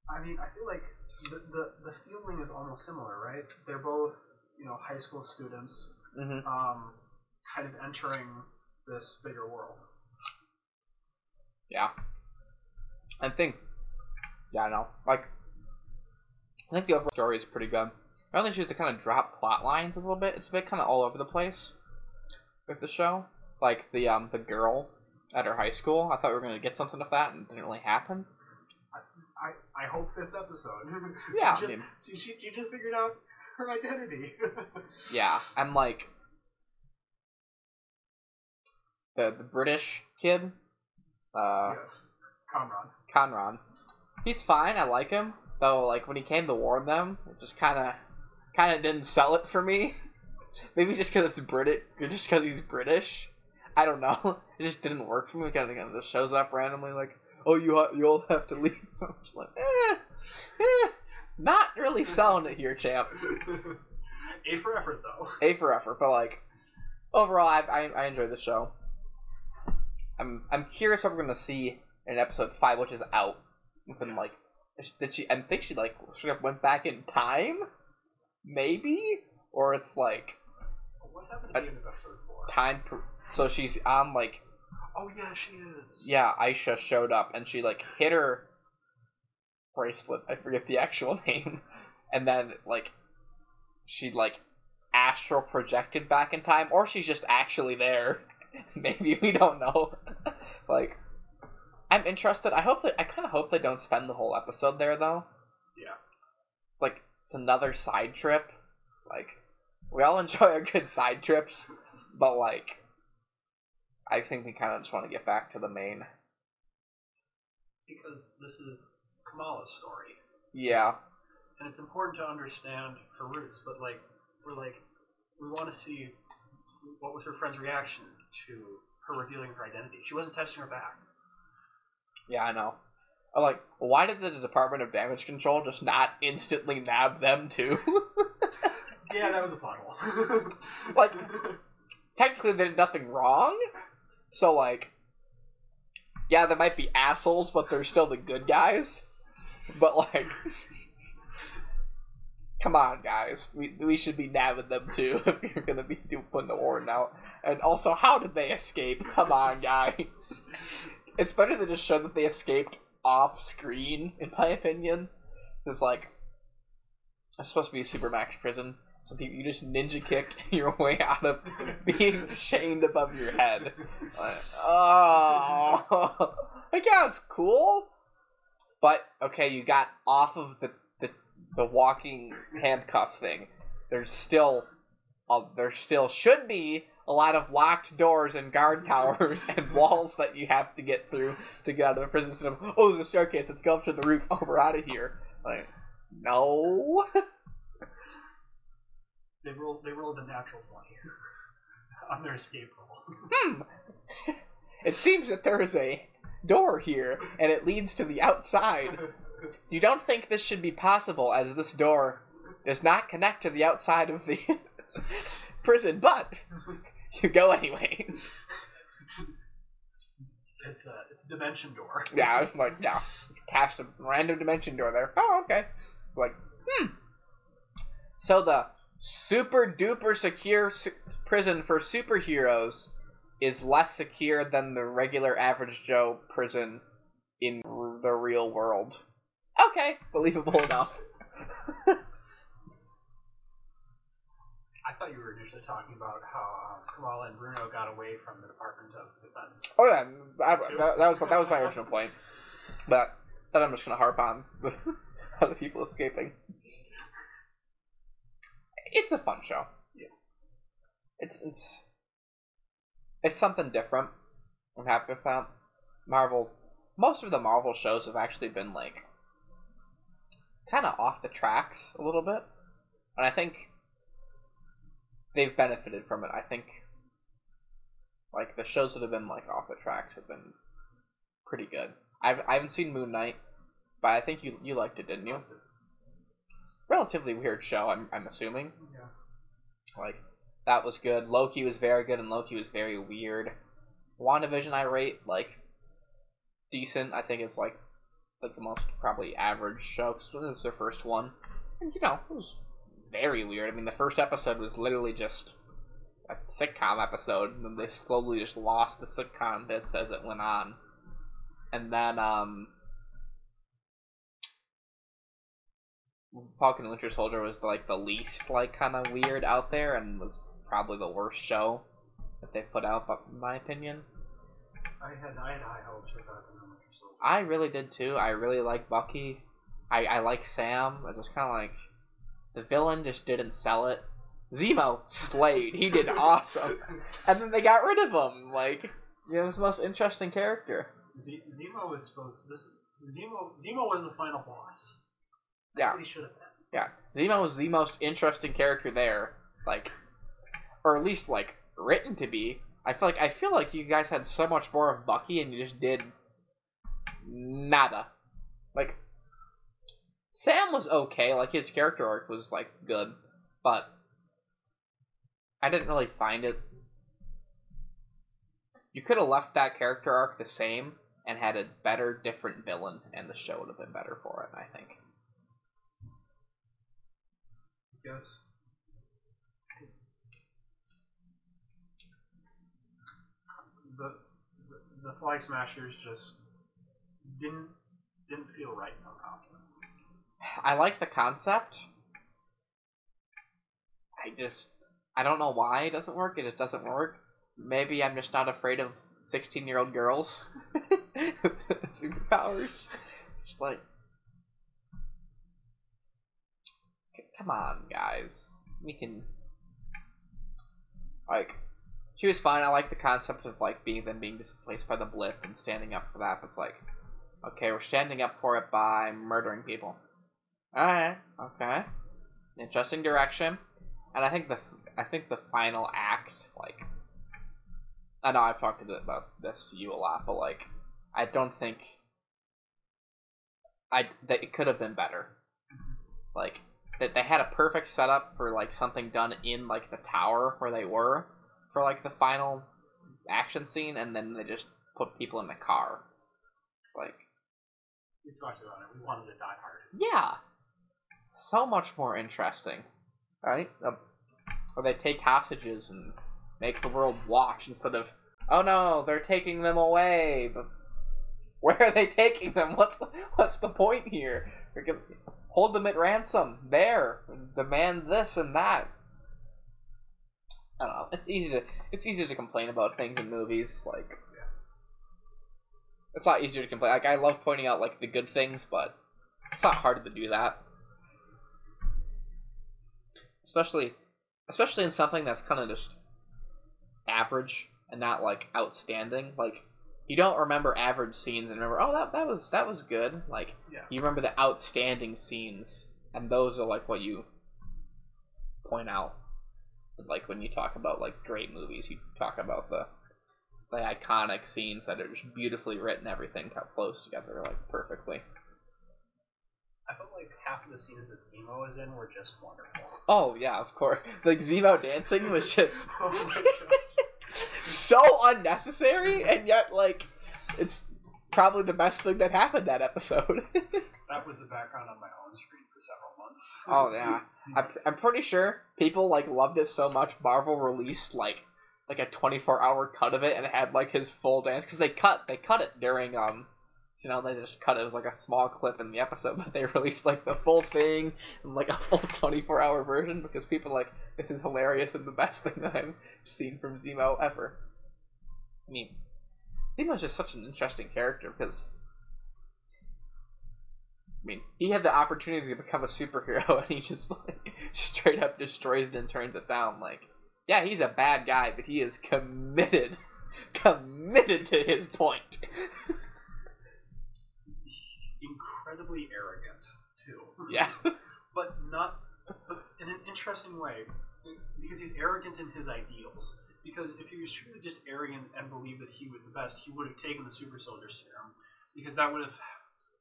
I mean, I feel like the, the the feeling is almost similar, right? They're both you know high school students, hmm um, kind of entering this bigger world. Yeah. I think. Yeah, I know. Like, I think the overall story is pretty good. I only choose to kind of drop plot lines a little bit. It's a bit kind of all over the place with the show. Like the um the girl at her high school. I thought we were gonna get something of that, and it didn't really happen. I hope fifth episode. Yeah, I just, mean- she, she she just figured out her identity. Yeah, I'm like the the British kid, uh, yes, Conrad. Conrad. He's fine. I like him. Though, like when he came to warn them, it just kind of, kind of didn't sell it for me. Maybe just because it's British, just because he's British. I don't know. It just didn't work for me. Kind of, kind of just shows up randomly, like, oh, you you all have to leave. I'm just like, eh, eh, not really selling it here, champ. A for effort, though. A for effort, but like overall, I I, I enjoyed the show. I'm I'm curious what we're gonna see in episode five, which is out. Within like, did she? I think she like sort of went back in time, maybe, or it's like What happened at the end of episode four? time. Per- so she's on like Oh yeah, she is. yeah, Aisha showed up and she like hit her bracelet. I forget the actual name, and then like she like astral projected back in time, or she's just actually there. Maybe we don't know. like, I'm interested. I hope that I kind of hope they don't spend the whole episode there though. Yeah. Like it's another side trip. Like we all enjoy our good side trips, but like I think we kind of just want to get back to the main. Because this is Kamala's story. Yeah. and it's important to understand her roots. But like, we're like, we want to see what was her friend's reaction to her revealing her identity. She wasn't texting her back. Yeah, I know. I'm like, why did the Department of Damage Control just not instantly nab them too? Yeah, that was a plot hole. Like- Technically, they did nothing wrong. So, like, yeah, they might be assholes, but they're still the good guys. But, like, come on, guys. We, we should be nabbing them too if you're to be putting the warrant out. And also, how did they escape? Come on, guys. It's better to just show that they escaped off screen, in my opinion. It's like, it's supposed to be a Supermax prison, People you just ninja kicked your way out of being chained above your head. Like, oh, like yeah, it's cool, but okay, you got off of the the, the walking handcuff thing. There's still, uh, there still should be a lot of locked doors and guard towers and walls that you have to get through to get out of the prison. Of oh, there's a staircase. Let's go up to the roof. Oh, we're out of here. Like, no. They rolled. They rolled a natural twenty on their escape roll. Hmm. It seems that there is a door here, and it leads to the outside. You don't think this should be possible, as this door does not connect to the outside of the prison, but you go anyways. It's a it's a dimension door. Yeah, it's like, yeah, past a random dimension door there. Oh, okay. Like, hmm. So the super duper secure su- prison for superheroes is less secure than the regular average Joe prison in r- the real world. Okay, believable enough. I thought you were initially talking about how um, Kamala and Bruno got away from the Department of Defense. Oh yeah, I, that, that was that was my original point, but that I'm just gonna harp on the other people escaping. It's a fun show. Yeah. It's it's it's something different. I'm happy with that. Marvel, most of the Marvel shows have actually been like kind of off the tracks a little bit, and I think they've benefited from it. I think like the shows that have been like off the tracks have been pretty good. I've I haven't seen Moon Knight, but I think you you liked it, didn't you? Relatively weird show. I'm I'm assuming. Yeah. Like that was good. Loki was very good, and Loki was very weird. WandaVision I rate like decent. I think it's like like the most probably average show 'cause it was their first one, and you know it was very weird. I mean, the first episode was literally just a sitcom episode, and then they slowly just lost the sitcom bits as it went on, and then um. Falcon and Winter Soldier was like the least like kind of weird out there, and was probably the worst show that they put out, but in my opinion. I had I had high hopes for Falcon and Winter Soldier. I really did too. I really like Bucky. I I like Sam. I just kind of like the villain just didn't sell it. Zemo slayed. He did awesome. And then they got rid of him. Like, you know, the most interesting character. Z- Zemo was supposed this Zemo Zemo was the final boss. Yeah. what he should have been. Yeah, Zemo was the most interesting character there. Like, or at least like written to be. I feel like I feel like you guys had so much more of Bucky, and you just did nada. Like, Sam was okay. Like his character arc was like good, but I didn't really find it. You could have left that character arc the same and had a better, different villain, and the show would have been better for it. I think. Yes. The, the the Flag Smashers just didn't didn't feel right somehow. I like the concept. I just I don't know why it doesn't work. It just doesn't work. Maybe I'm just not afraid of 16 year old girls. Superpowers. It's like, come on, guys. We can. Like, she was fine. I like the concept of like being them being displaced by the blip and standing up for that. But it's like, okay, we're standing up for it by murdering people. Alright, okay. Interesting direction. And I think the I think the final act, like I know I've talked about this to you a lot, but like I don't think I that it could have been better. Like that they had a perfect setup for like something done in like the tower where they were for like the final action scene, and then they just put people in the car. Like We talked about it. We wanted to die hard. yeah, so much more interesting, right? Uh, or they take hostages and make the world watch instead of, oh no, they're taking them away. But where are they taking them? What's the, what's the point here? Gonna- hold them at ransom there, demand this and that. I don't know. It's easy to it's easy to complain about things in movies. Like, it's a lot easier to complain. Like, I love pointing out like the good things, but it's not hard to do that. Especially, especially in something that's kind of just average and not like outstanding. Like, you don't remember average scenes and remember, oh, that that was that was good. Like, Yeah. you remember the outstanding scenes, and those are like what you point out. Like when you talk about like great movies, you talk about the the iconic scenes that are just beautifully written. Everything kind close together like perfectly. I felt like half of the scenes that Zemo was in were just wonderful. Oh yeah, of course. Like Zemo dancing was just oh my god. So unnecessary, and yet like it's probably the best thing that happened that episode. That was the background on my own screen for several months. Oh, yeah. I'm, I'm pretty sure people like loved it so much. Marvel released like like a 24 hour cut of it, and it had like his full dance because they cut they cut it during um. You know, they just cut it as like a small clip in the episode, but they released like the full thing and like a full 24 hour version because people like this is hilarious and the best thing that I've seen from Zemo ever. I mean, Zemo's just such an interesting character because I mean, he had the opportunity to become a superhero, and he just like straight up destroys it and turns it down. Like, yeah, he's a bad guy, but he is committed, committed to his point. Incredibly arrogant too. yeah, but not but in an interesting way because he's arrogant in his ideals. Because if he was truly just arrogant and believed that he was the best, he would have taken the super soldier serum because that would have,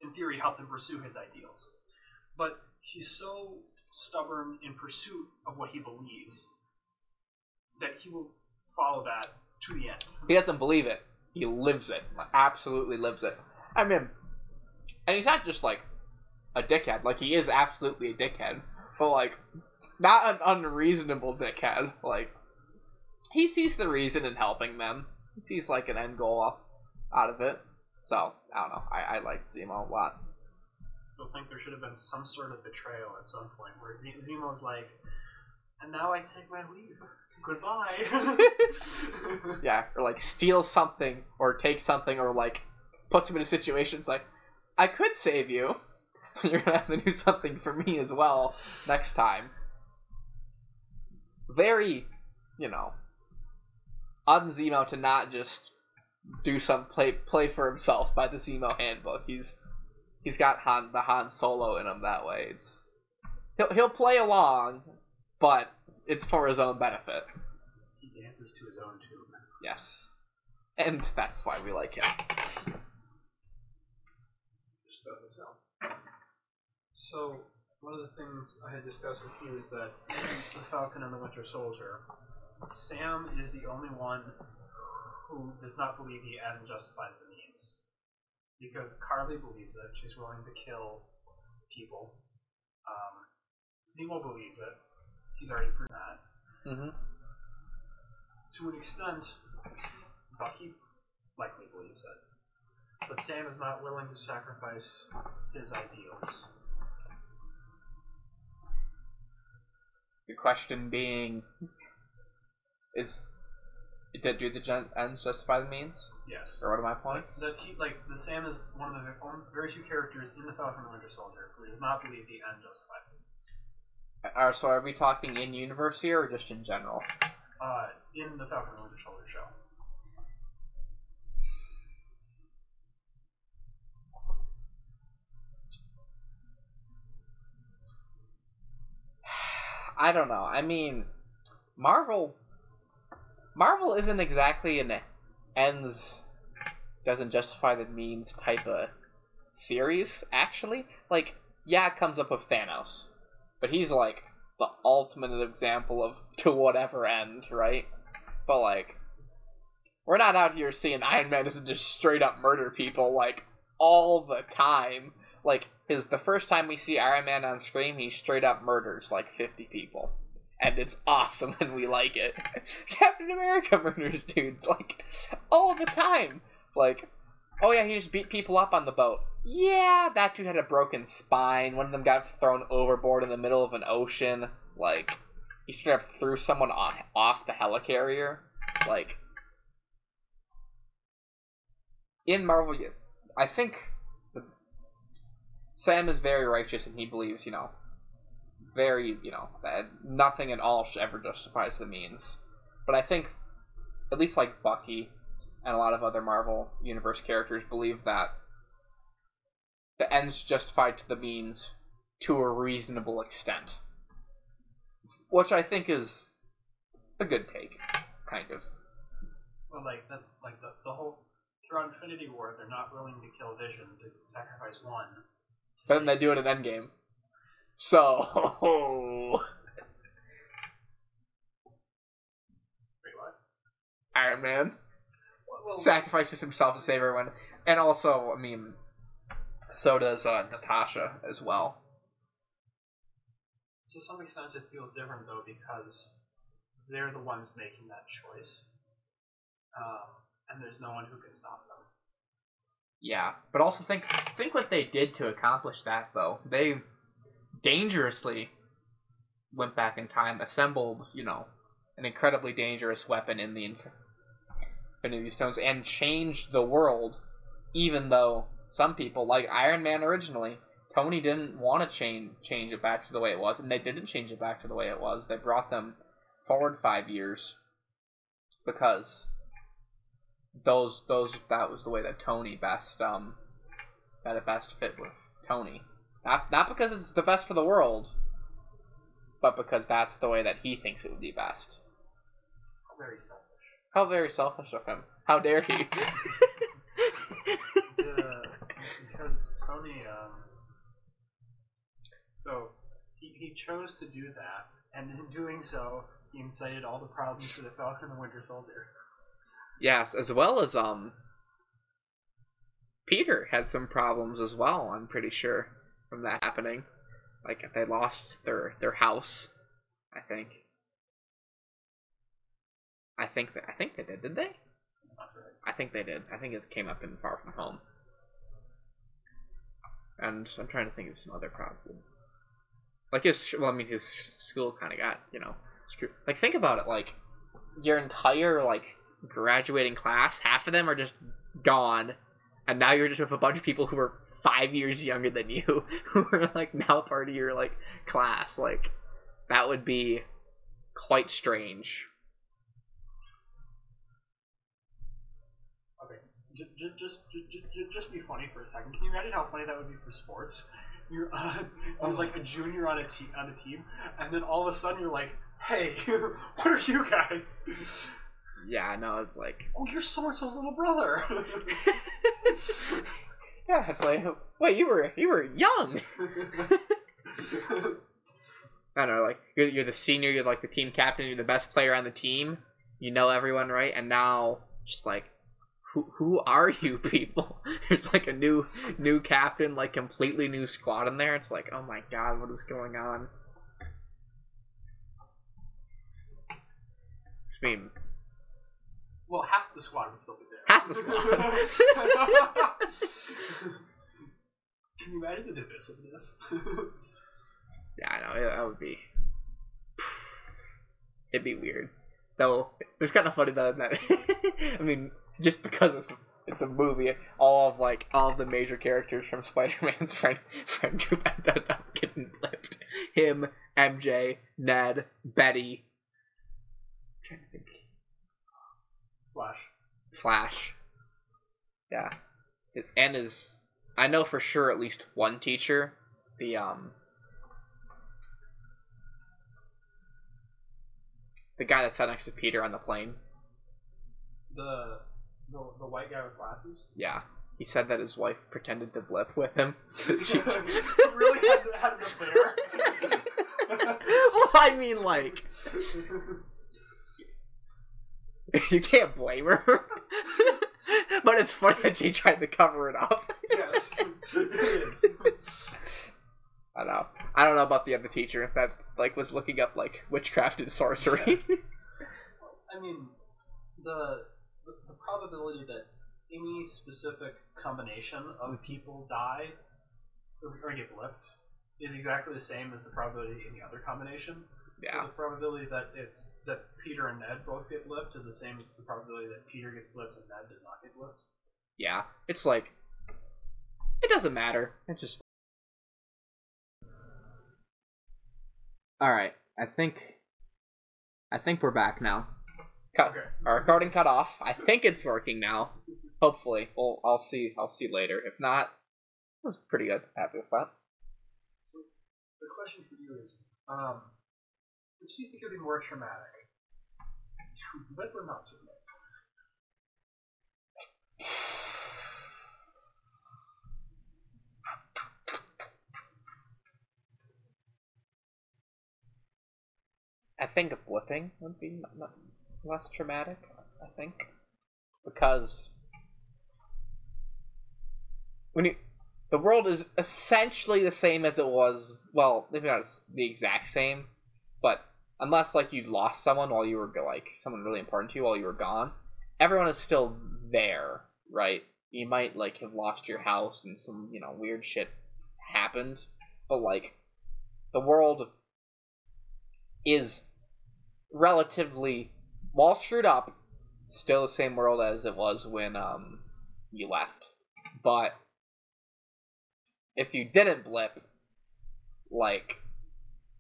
in theory, helped him pursue his ideals. But he's so stubborn in pursuit of what he believes that he will follow that to the end. he doesn't believe it. He lives it. Absolutely lives it. I mean, and he's not just like a dickhead. Like he is absolutely a dickhead, but like not an unreasonable dickhead. Like he sees the reason in helping them. He sees like an end goal off, out of it. So I don't know. I, I like Zemo a lot. Still think there should have been some sort of betrayal at some point where Z- Zemo's like, and now I take my leave. Goodbye. Yeah, or like steal something or take something or like puts him in a situation. It's like I could save you. You're gonna have to do something for me as well next time. Very, you know, on Zemo to not just do some play play for himself by the Zemo handbook. He's he's got Han the Han Solo in him that way. It's he'll he'll play along, but it's for his own benefit. he dances to his own tune. Yes. And that's why we like him. So, one of the things I had discussed with you is that the Falcon and the Winter Soldier, Sam is the only one who does not believe the end justifies the means. Because Karli believes it, she's willing to kill people. Um, Zemo believes it, he's already proven that. Mm-hmm. To an extent, Bucky likely believes it. But Sam is not willing to sacrifice his ideals. The question being, is did do the gen- ends justify the means? Yes. Or what are my points? That he, like the Sam is one of the very few characters in the Falcon and Winter Soldier who does not believe the end justifies the means. Are so are we talking in universe here or just in general? Uh, in the Falcon and Winter Soldier show. I don't know. I mean, Marvel. Marvel isn't exactly an ends doesn't justify the means type of series. Actually, like yeah, it comes up with Thanos, but he's like the ultimate example of to whatever end, right? But like, we're not out here seeing Iron Man doesn't just straight up murder people like all the time. Like his the first time we see Iron Man on screen, he straight up murders like fifty people. And it's awesome and we like it. Captain America murders dudes like all the time. Like Oh yeah, he just beat people up on the boat. Yeah, that dude had a broken spine. One of them got thrown overboard in the middle of an ocean. Like, he straight up threw someone off, off the helicarrier. Like, in Marvel, I think Sam is very righteous and he believes, you know, very, you know, that nothing at all should ever justifies the means. But I think, at least like Bucky and a lot of other Marvel Universe characters, believe that the ends justify to the means to a reasonable extent. Which I think is a good take, kind of. Well, like that's like the the whole throughout Infinity War, they're not willing to kill Vision to sacrifice one. But then they do it in Endgame. So, Wait. Iron Man sacrifices himself to save everyone. And also, I mean, so does uh, Natasha as well. to some extent, it feels different though because they're the ones making that choice, um, and there's no one who can stop them. Yeah, but also think think what they did to accomplish that though. They dangerously went back in time, assembled, you know, an incredibly dangerous weapon in the Inf- Infinity Stones, and changed the world. Even though some people, like Iron Man originally, Tony didn't want to change change it back to the way it was, and they didn't change it back to the way it was. They brought them forward five years because those those that was the way that Tony best um that it best fit with Tony. Not not because it's the best for the world, but because that's the way that he thinks it would be best. How very selfish. How very selfish of him. How dare he? the, because Tony, um, so he, he chose to do that, and in doing so, he incited all the problems for the Falcon and the Winter Soldier. Yes, as well as um Peter had some problems as well, I'm pretty sure, from that happening. Like they lost their their house, I think. I think that I think they did, did they? I think they did. I think it came up in Far From Home. And I'm trying to think of some other problems. Like his, well, I mean, his school kind of got, you know, screwed. Like think about it. Like your entire like graduating class, half of them are just gone, and now you're just with a bunch of people who are five years younger than you, who are like now part of your like class. Like that would be quite strange. Okay, just just just just, be funny for a second. Can you imagine how funny that would be for sports? You're uh, you're like a junior on a team on a team, and then all of a sudden you're like, hey, what are you guys? Yeah, no, know. It's like Oh, you're so and so's little brother. yeah, it's like wait, you were you were young. I don't know, like you're, you're the senior, you're like the team captain, you're the best player on the team. You know everyone, right? And now, just like, who who are you people? There's like a new new captain, like completely new squad in there. It's like, oh my god, what is going on? I mean, well, half the squad would still be there. Half the squad. Can you imagine the divisiveness? yeah, I know that would be. It'd be weird. Though it's kind of funny though that I mean, just because it's it's a movie, all of like all of the major characters from Spider-Man's friend friend group ended up getting blipped. Him, MJ, Ned, Betty. I'm trying to think. Flash. Flash. Yeah. It, and his I know for sure at least one teacher, the um the guy that sat next to Peter on the plane. The the the white guy with glasses. Yeah. He said that his wife pretended to blip with him. She- really had, had an affair. well, I mean, like, you can't blame her. but it's funny that she tried to cover it up. yes. I don't know. I don't know about the other teacher if that like was looking up like witchcraft and sorcery. I mean, the, the the probability that any specific combination of people die or or get blipped is exactly the same as the probability in the other combination. Yeah. So the probability that it's that Peter and Ned both get blipped is the same as the probability that Peter gets blipped and Ned does not get blipped. Yeah. It's like it doesn't matter. It's just All right. I think I think we're back now. Cut. Okay. Our recording cut off. I think it's working now. Hopefully. Well, I'll see. I'll see later. If not, it was pretty good. Happy with that. So the question for you is, um, which do you think would be more traumatic? To blip or not to blip? I think blipping would be less traumatic. I think because when you the world is essentially the same as it was. Well, maybe not the exact same, but unless like you lost someone while you were like someone really important to you while you were gone, everyone is still there, right? You might like have lost your house and some you know weird shit happened, but like the world is relatively while screwed up, still the same world as it was when um you left. But if you didn't blip, like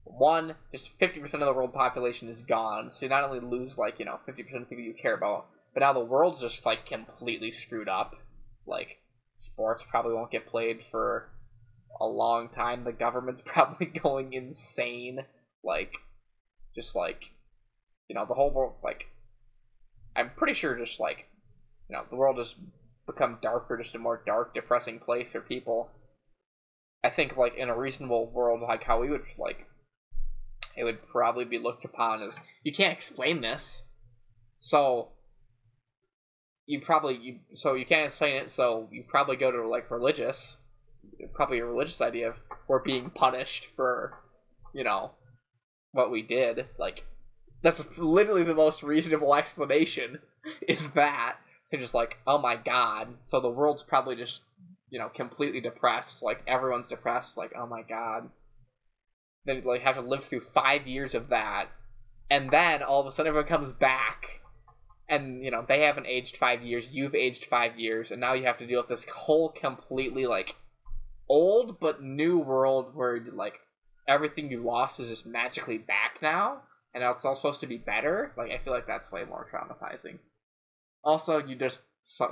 one, just fifty percent of the world population is gone, so you not only lose like, you know, fifty percent of people you care about, but now the world's just like completely screwed up. Like sports probably won't get played for a long time. The government's probably going insane. Like just like you know, the whole world like I'm pretty sure just like you know, the world has become darker, just a more dark, depressing place for people. I think like in a reasonable world like how we would like it would probably be looked upon as you can't explain this. So you probably you so you can't explain it, so you probably go to like religious probably a religious idea of we're being punished for, you know, what we did. Like that's literally the most reasonable explanation is that they're just like, oh my god. So the world's probably just, you know, completely depressed. Like everyone's depressed. Like oh my god. Then like have to live through five years of that, and then all of a sudden everyone comes back, and you know they haven't aged five years. You've aged five years, and now you have to deal with this whole completely like old but new world where like everything you lost is just magically back now, and now it's all supposed to be better. Like I feel like that's way more traumatizing. Also, you just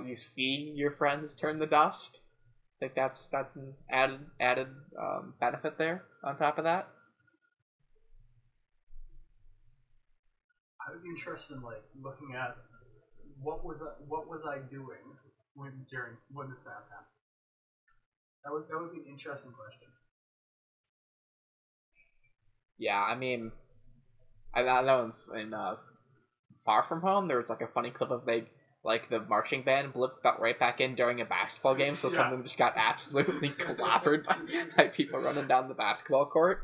you see your friends turn to dust. I think that's that's an added added um, benefit there. On top of that, I would be interested in like looking at what was I, what was I doing when during when this stuff happened. That would that would be an interesting question. yeah. I mean, I, I know in, in uh, Far From Home there was like a funny clip of they like the marching band blip got right back in during a basketball game, so Yeah. some of them just got absolutely clobbered by, by people running down the basketball court.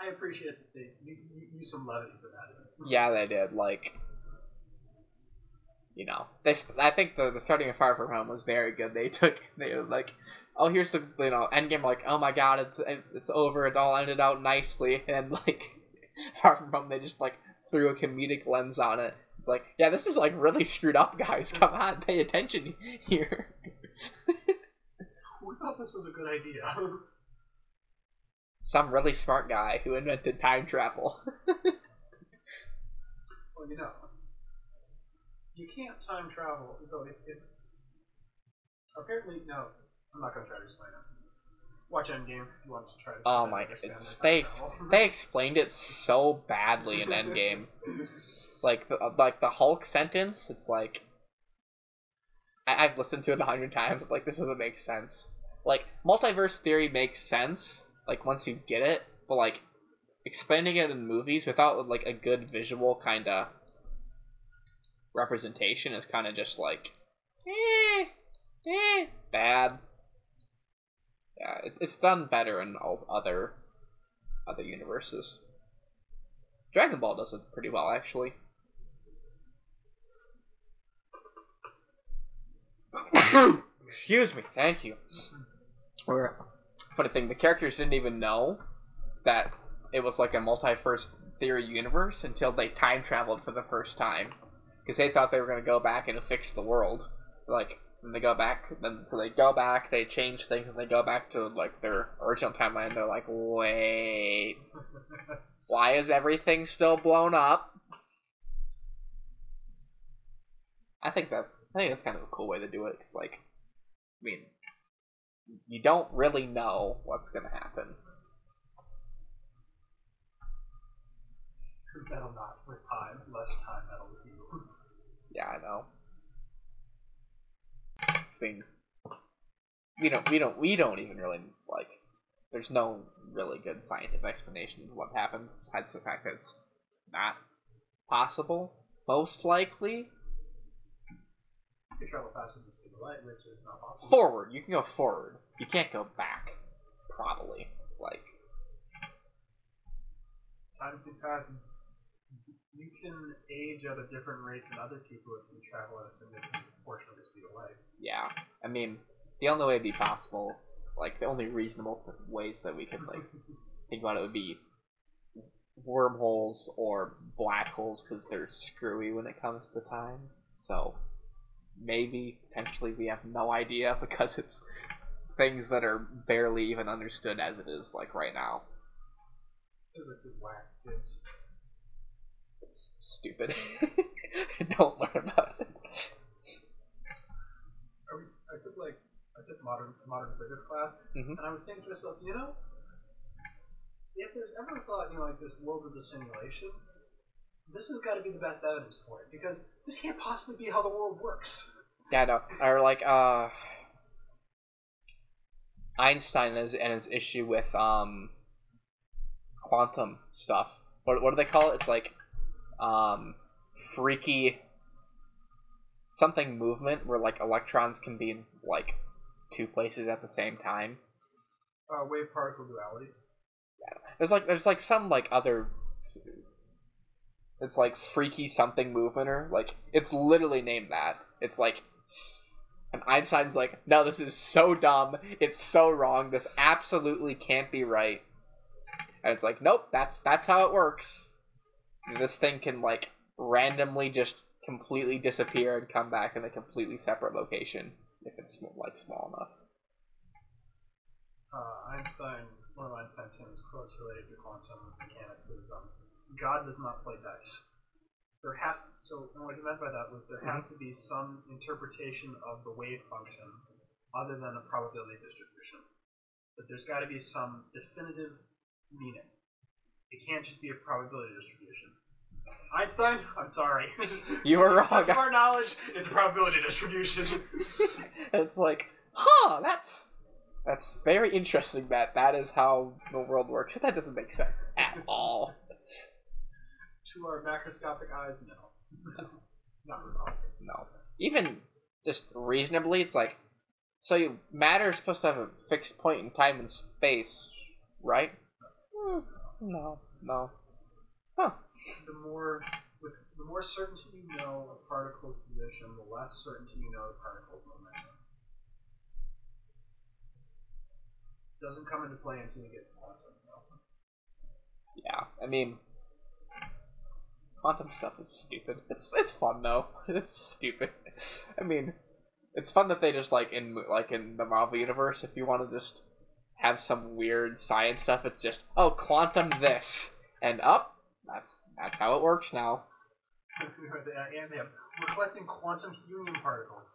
I, appreciate that they use some levity for that. Yeah, they did. Like, you know, they. I think the the starting of Far From Home was very good. They took they were like, oh, here's the you know Endgame. Like, oh my god, it's it's over. It all ended out nicely, and like Far From Home, they just like threw a comedic lens on it. It's like, yeah, this is like really screwed up, guys. Come on, pay attention here. Who thought this was a good idea? Some really smart guy who invented time travel. well, you know, you can't time travel. So if, if apparently no, I'm not gonna try to explain it. Watch Endgame if you want to try to. oh my, understand it's, the they they explained it so badly in Endgame. like the like the Hulk sentence. It's like I, I've listened to it a hundred times. It's like this doesn't make sense. Like multiverse theory makes sense. Like once you get it, but like explaining it in movies without like a good visual kind of representation is kind of just like eh, eh, bad. Yeah, it, it's done better in all other other universes. Dragon Ball does it pretty well, actually. Excuse me. Thank you. Where, funny thing, the characters didn't even know that it was like a multi-verse theory universe until they time traveled for the first time, because they thought they were gonna go back and fix the world. Like, when they go back, then so they go back, they change things, and they go back to like their original timeline. They're like, wait, why is everything still blown up? I think that I think that's kind of a cool way to do it. like, I mean, you don't really know what's gonna happen. Metal not with time, less time with you. Yeah, I know. I mean, we don't, we don't, we don't even really like. There's no really good scientific explanation of what happened besides the fact that it's not possible. Most likely You travel faster than the which is not possible. forward. You can go forward. You can't go back. Probably like Time can pass. You can age at a different rate than other people if you travel at a significant portion of the speed of light. yeah. I mean, the only way it'd be possible, like the only reasonable ways that we could like think about it would be wormholes or black holes because they're screwy when it comes to time. So maybe potentially we have no idea because it's things that are barely even understood as it is like right now. Physics is whack. It's stupid. Don't learn about it. I was I took like I took modern modern physics class, Mhm. and I was thinking to myself, you know, if there's ever a thought, you know, like this world is a simulation, this has got to be the best evidence for it because this can't possibly be how the world works. Yeah, no. Or like uh Einstein and his, and his issue with um quantum stuff. What what do they call it? It's like um freaky something movement where like electrons can be in like two places at the same time. Uh, wave particle duality. Yeah. There's like there's like some like other it's like freaky something movement or like it's literally named that. It's like and Einstein's like, no, this is so dumb. It's so wrong. This absolutely can't be right. And it's like, nope, that's that's how it works. This thing can like randomly just completely disappear and come back in a completely separate location if it's like small enough. Uh, Einstein, one of Einstein's famous quotes related to quantum mechanics is, um, "God does not play dice." There has to, so, and what he meant by that was there has mm-hmm. to be some interpretation of the wave function other than a probability distribution. But there's got to be some definitive meaning. It can't just be a probability distribution. Einstein, I'm sorry. You were wrong. To our knowledge, it's a probability distribution. it's like, huh, that's that's very interesting that that is how the world works. That doesn't make sense at all. To our macroscopic eyes, no. Not resolved. No. Even just reasonably, it's like, so you, matter is supposed to have a fixed point in time and space, right? Hmm, no, no. Huh. The more with the more certainty you know a particle's position, the less certainty you know the particle's momentum. Doesn't come into play until you get to quantum. Yeah, I mean, quantum stuff is stupid. It's it's fun though. It's stupid. I mean, it's fun that they just like in like in the Marvel universe. If you want to just have some weird science stuff, it's just oh quantum this and up. that's that's how it works now. the ant We're collecting quantum healing particles.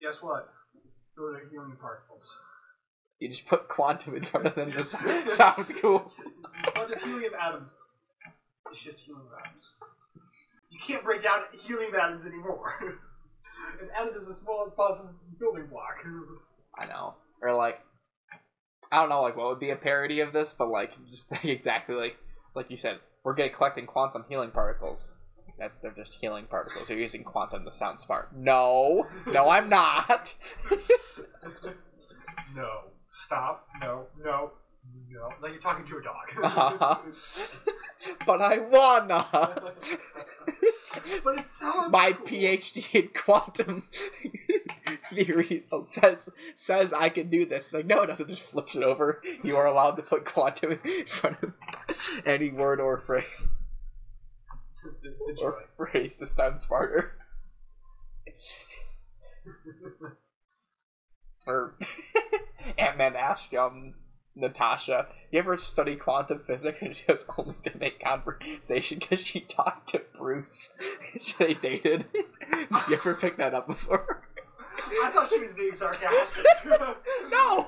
Guess what? Those are healing particles. You just put quantum in front of them. Just sounds cool. Quantum healing atoms. It's just healing atoms. You can't break down healing atoms anymore. An atom is the smallest possible building block. I know. Or like, I don't know, like what would be a parody of this, but like just exactly like like you said, we're getting collecting quantum healing particles. That they're just healing particles. You're using quantum to sound smart. No, no, I'm not. no. Stop. No. No. No, like you're talking to a dog. Uh-huh. but I wanna. but it sounds My cool. PhD in quantum theory says says I can do this. Like no, it doesn't. Just flips it over. You are allowed to put quantum in front of any word or phrase Enjoy. or phrase to sound smarter. Or Ant Man asked um Natasha, "You ever study quantum physics?" And she was only to make conversation because she talked to Bruce. they dated. Did you ever pick that up before? I thought she was being sarcastic. no.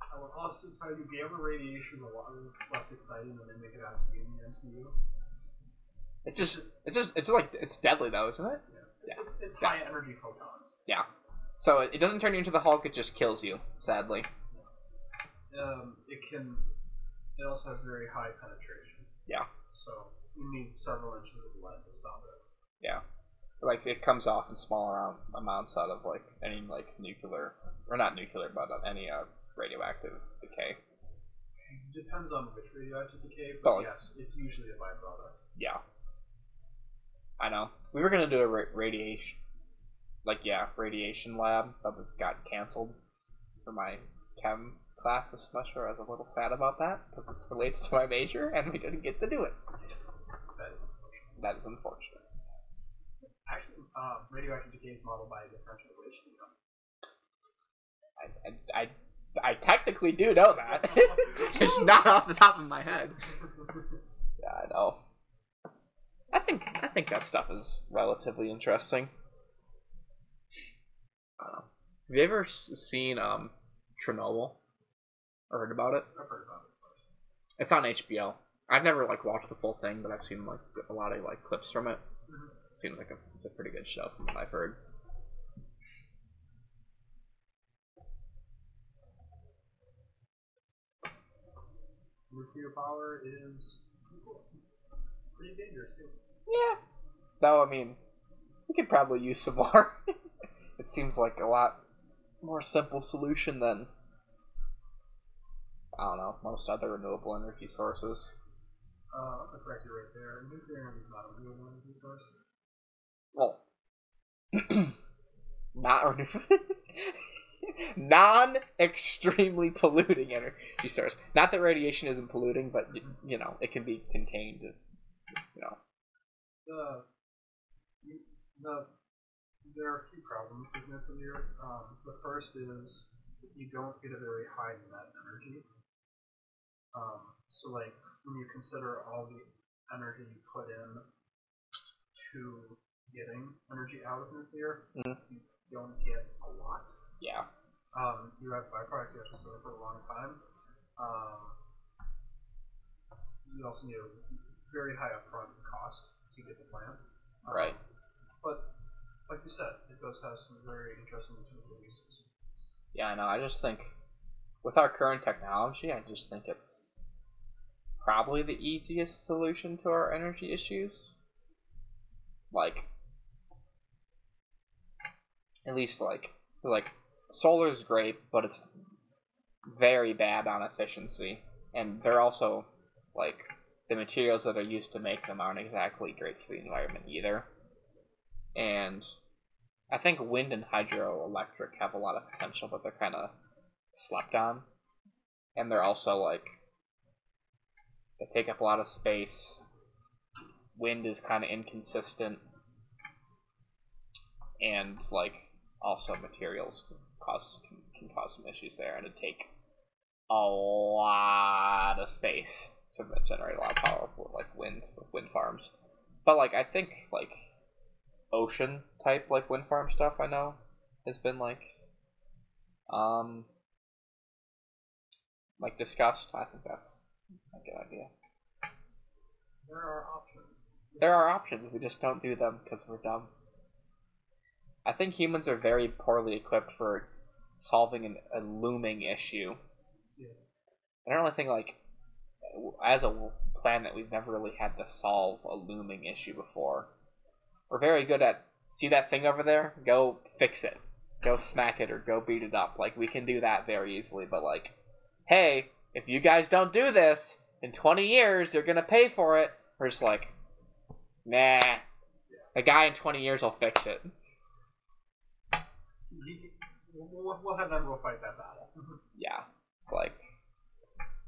I will also tell you, gamma radiation a lot is less exciting than they make it out to be in the MCU. It's just, it's just, it's like, it's deadly though, isn't it? Yeah. It's, it's high energy photons. Yeah. So it, it doesn't turn you into the Hulk; it just kills you. Sadly. Um, it can. It also has very high penetration. Yeah. So you need several inches of lead to stop it. Yeah. Like it comes off in smaller amounts out of like any like nuclear, or not nuclear, but uh, any uh, radioactive decay. Depends on which radioactive decay, Oh, but yes, it's usually a byproduct. Yeah. I know. We were gonna do a ra- radiation, like yeah, radiation lab, but it got canceled for my chem class this semester. I was a little sad about that because it relates to my major, and we didn't get to do it. That is unfortunate. That is unfortunate. Actually, um, radioactive decay is modeled by a differential relation. I, I, I, I technically do know that. it's not off the top of my head. Yeah, I know. I think I think that stuff is relatively interesting. I don't know. Have you ever seen um Chernobyl or heard about it? I've heard about it. It's on HBO. I've never like watched the full thing, but I've seen like a lot of like clips from it. Mhm. Seems like a, it's a pretty good show from what I've heard. Nuclear power is pretty dangerous too. Yeah. No, I mean, we could probably use some more. it seems like a lot more simple solution than I don't know most other renewable energy sources. Uh, I'll correct you right there. Nuclear energy is not a renewable energy source. Well, not renewable, non-extremely polluting energy source. Not that radiation isn't polluting, but you know it can be contained. Know. The, the there are a few problems with nuclear. Um, the first is you don't get a very high net energy. Um, so like when you consider all the energy you put in to getting energy out of nuclear, Mhm. you don't get a lot. Yeah. Um, you have byproducts you have to store for a long time. Um, you also need a very high upfront cost to get the plant. Um, Right. But like you said, it does have some very interesting utility uses. Yeah, I know. I just think with our current technology, I just think it's probably the easiest solution to our energy issues. Like, at least like like solar's great, but it's very bad on efficiency, and they're also like the materials that are used to make them aren't exactly great for the environment either. And I think wind and hydroelectric have a lot of potential, but they're kind of slept on, and they're also like they take up a lot of space. Wind is kind of inconsistent, and like also materials can cause can, can cause some issues there, and it take a lot of space to generate a lot of power for like wind with wind farms. But like I think like ocean type like wind farm stuff I know has been like um like discussed. I think that's a good idea. There are options. There are options, we just don't do them because we're dumb. I think humans are very poorly equipped for solving an, a looming issue. Yeah. I don't really think like as a planet we've never really had to solve a looming issue before. We're very good at see that thing over there? Go fix it. Go smack it or go beat it up. Like we can do that very easily. But like, hey, if you guys don't do this in 20 years, you're gonna pay for it. We're just like, nah. A guy in 20 years will fix it. We'll, we'll have them fight that battle. Yeah, like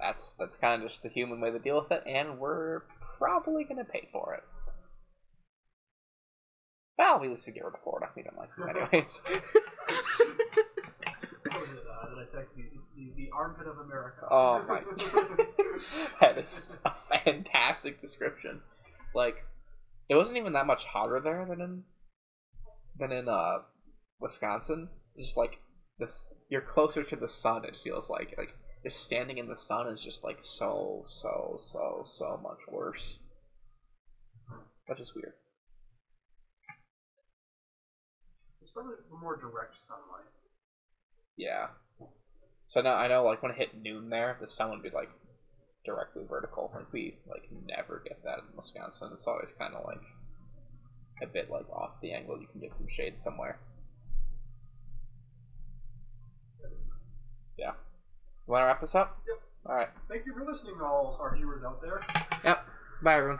that's that's kind of just the human way to deal with it, and we're probably gonna pay for it. Well, we at least we get rid of Florida. We don't like them anyways. What was it, that I? The, the armpit of America. Oh my that is a fantastic description. Like, it wasn't even that much hotter there than in than in uh Wisconsin. It's just like this, you're closer to the sun. It feels like like just standing in the sun is just like so so so so much worse. That's just weird. It's probably more direct sunlight. Yeah. So now I know like when it hit noon there, the sun would be like directly vertical. Like we like never get that in Wisconsin. It's always kind of like a bit like off the angle. You can get some shade somewhere. Yeah. Want to wrap this up? Yep. All right. Thank you for listening, all our viewers out there. Yep. Bye, everyone.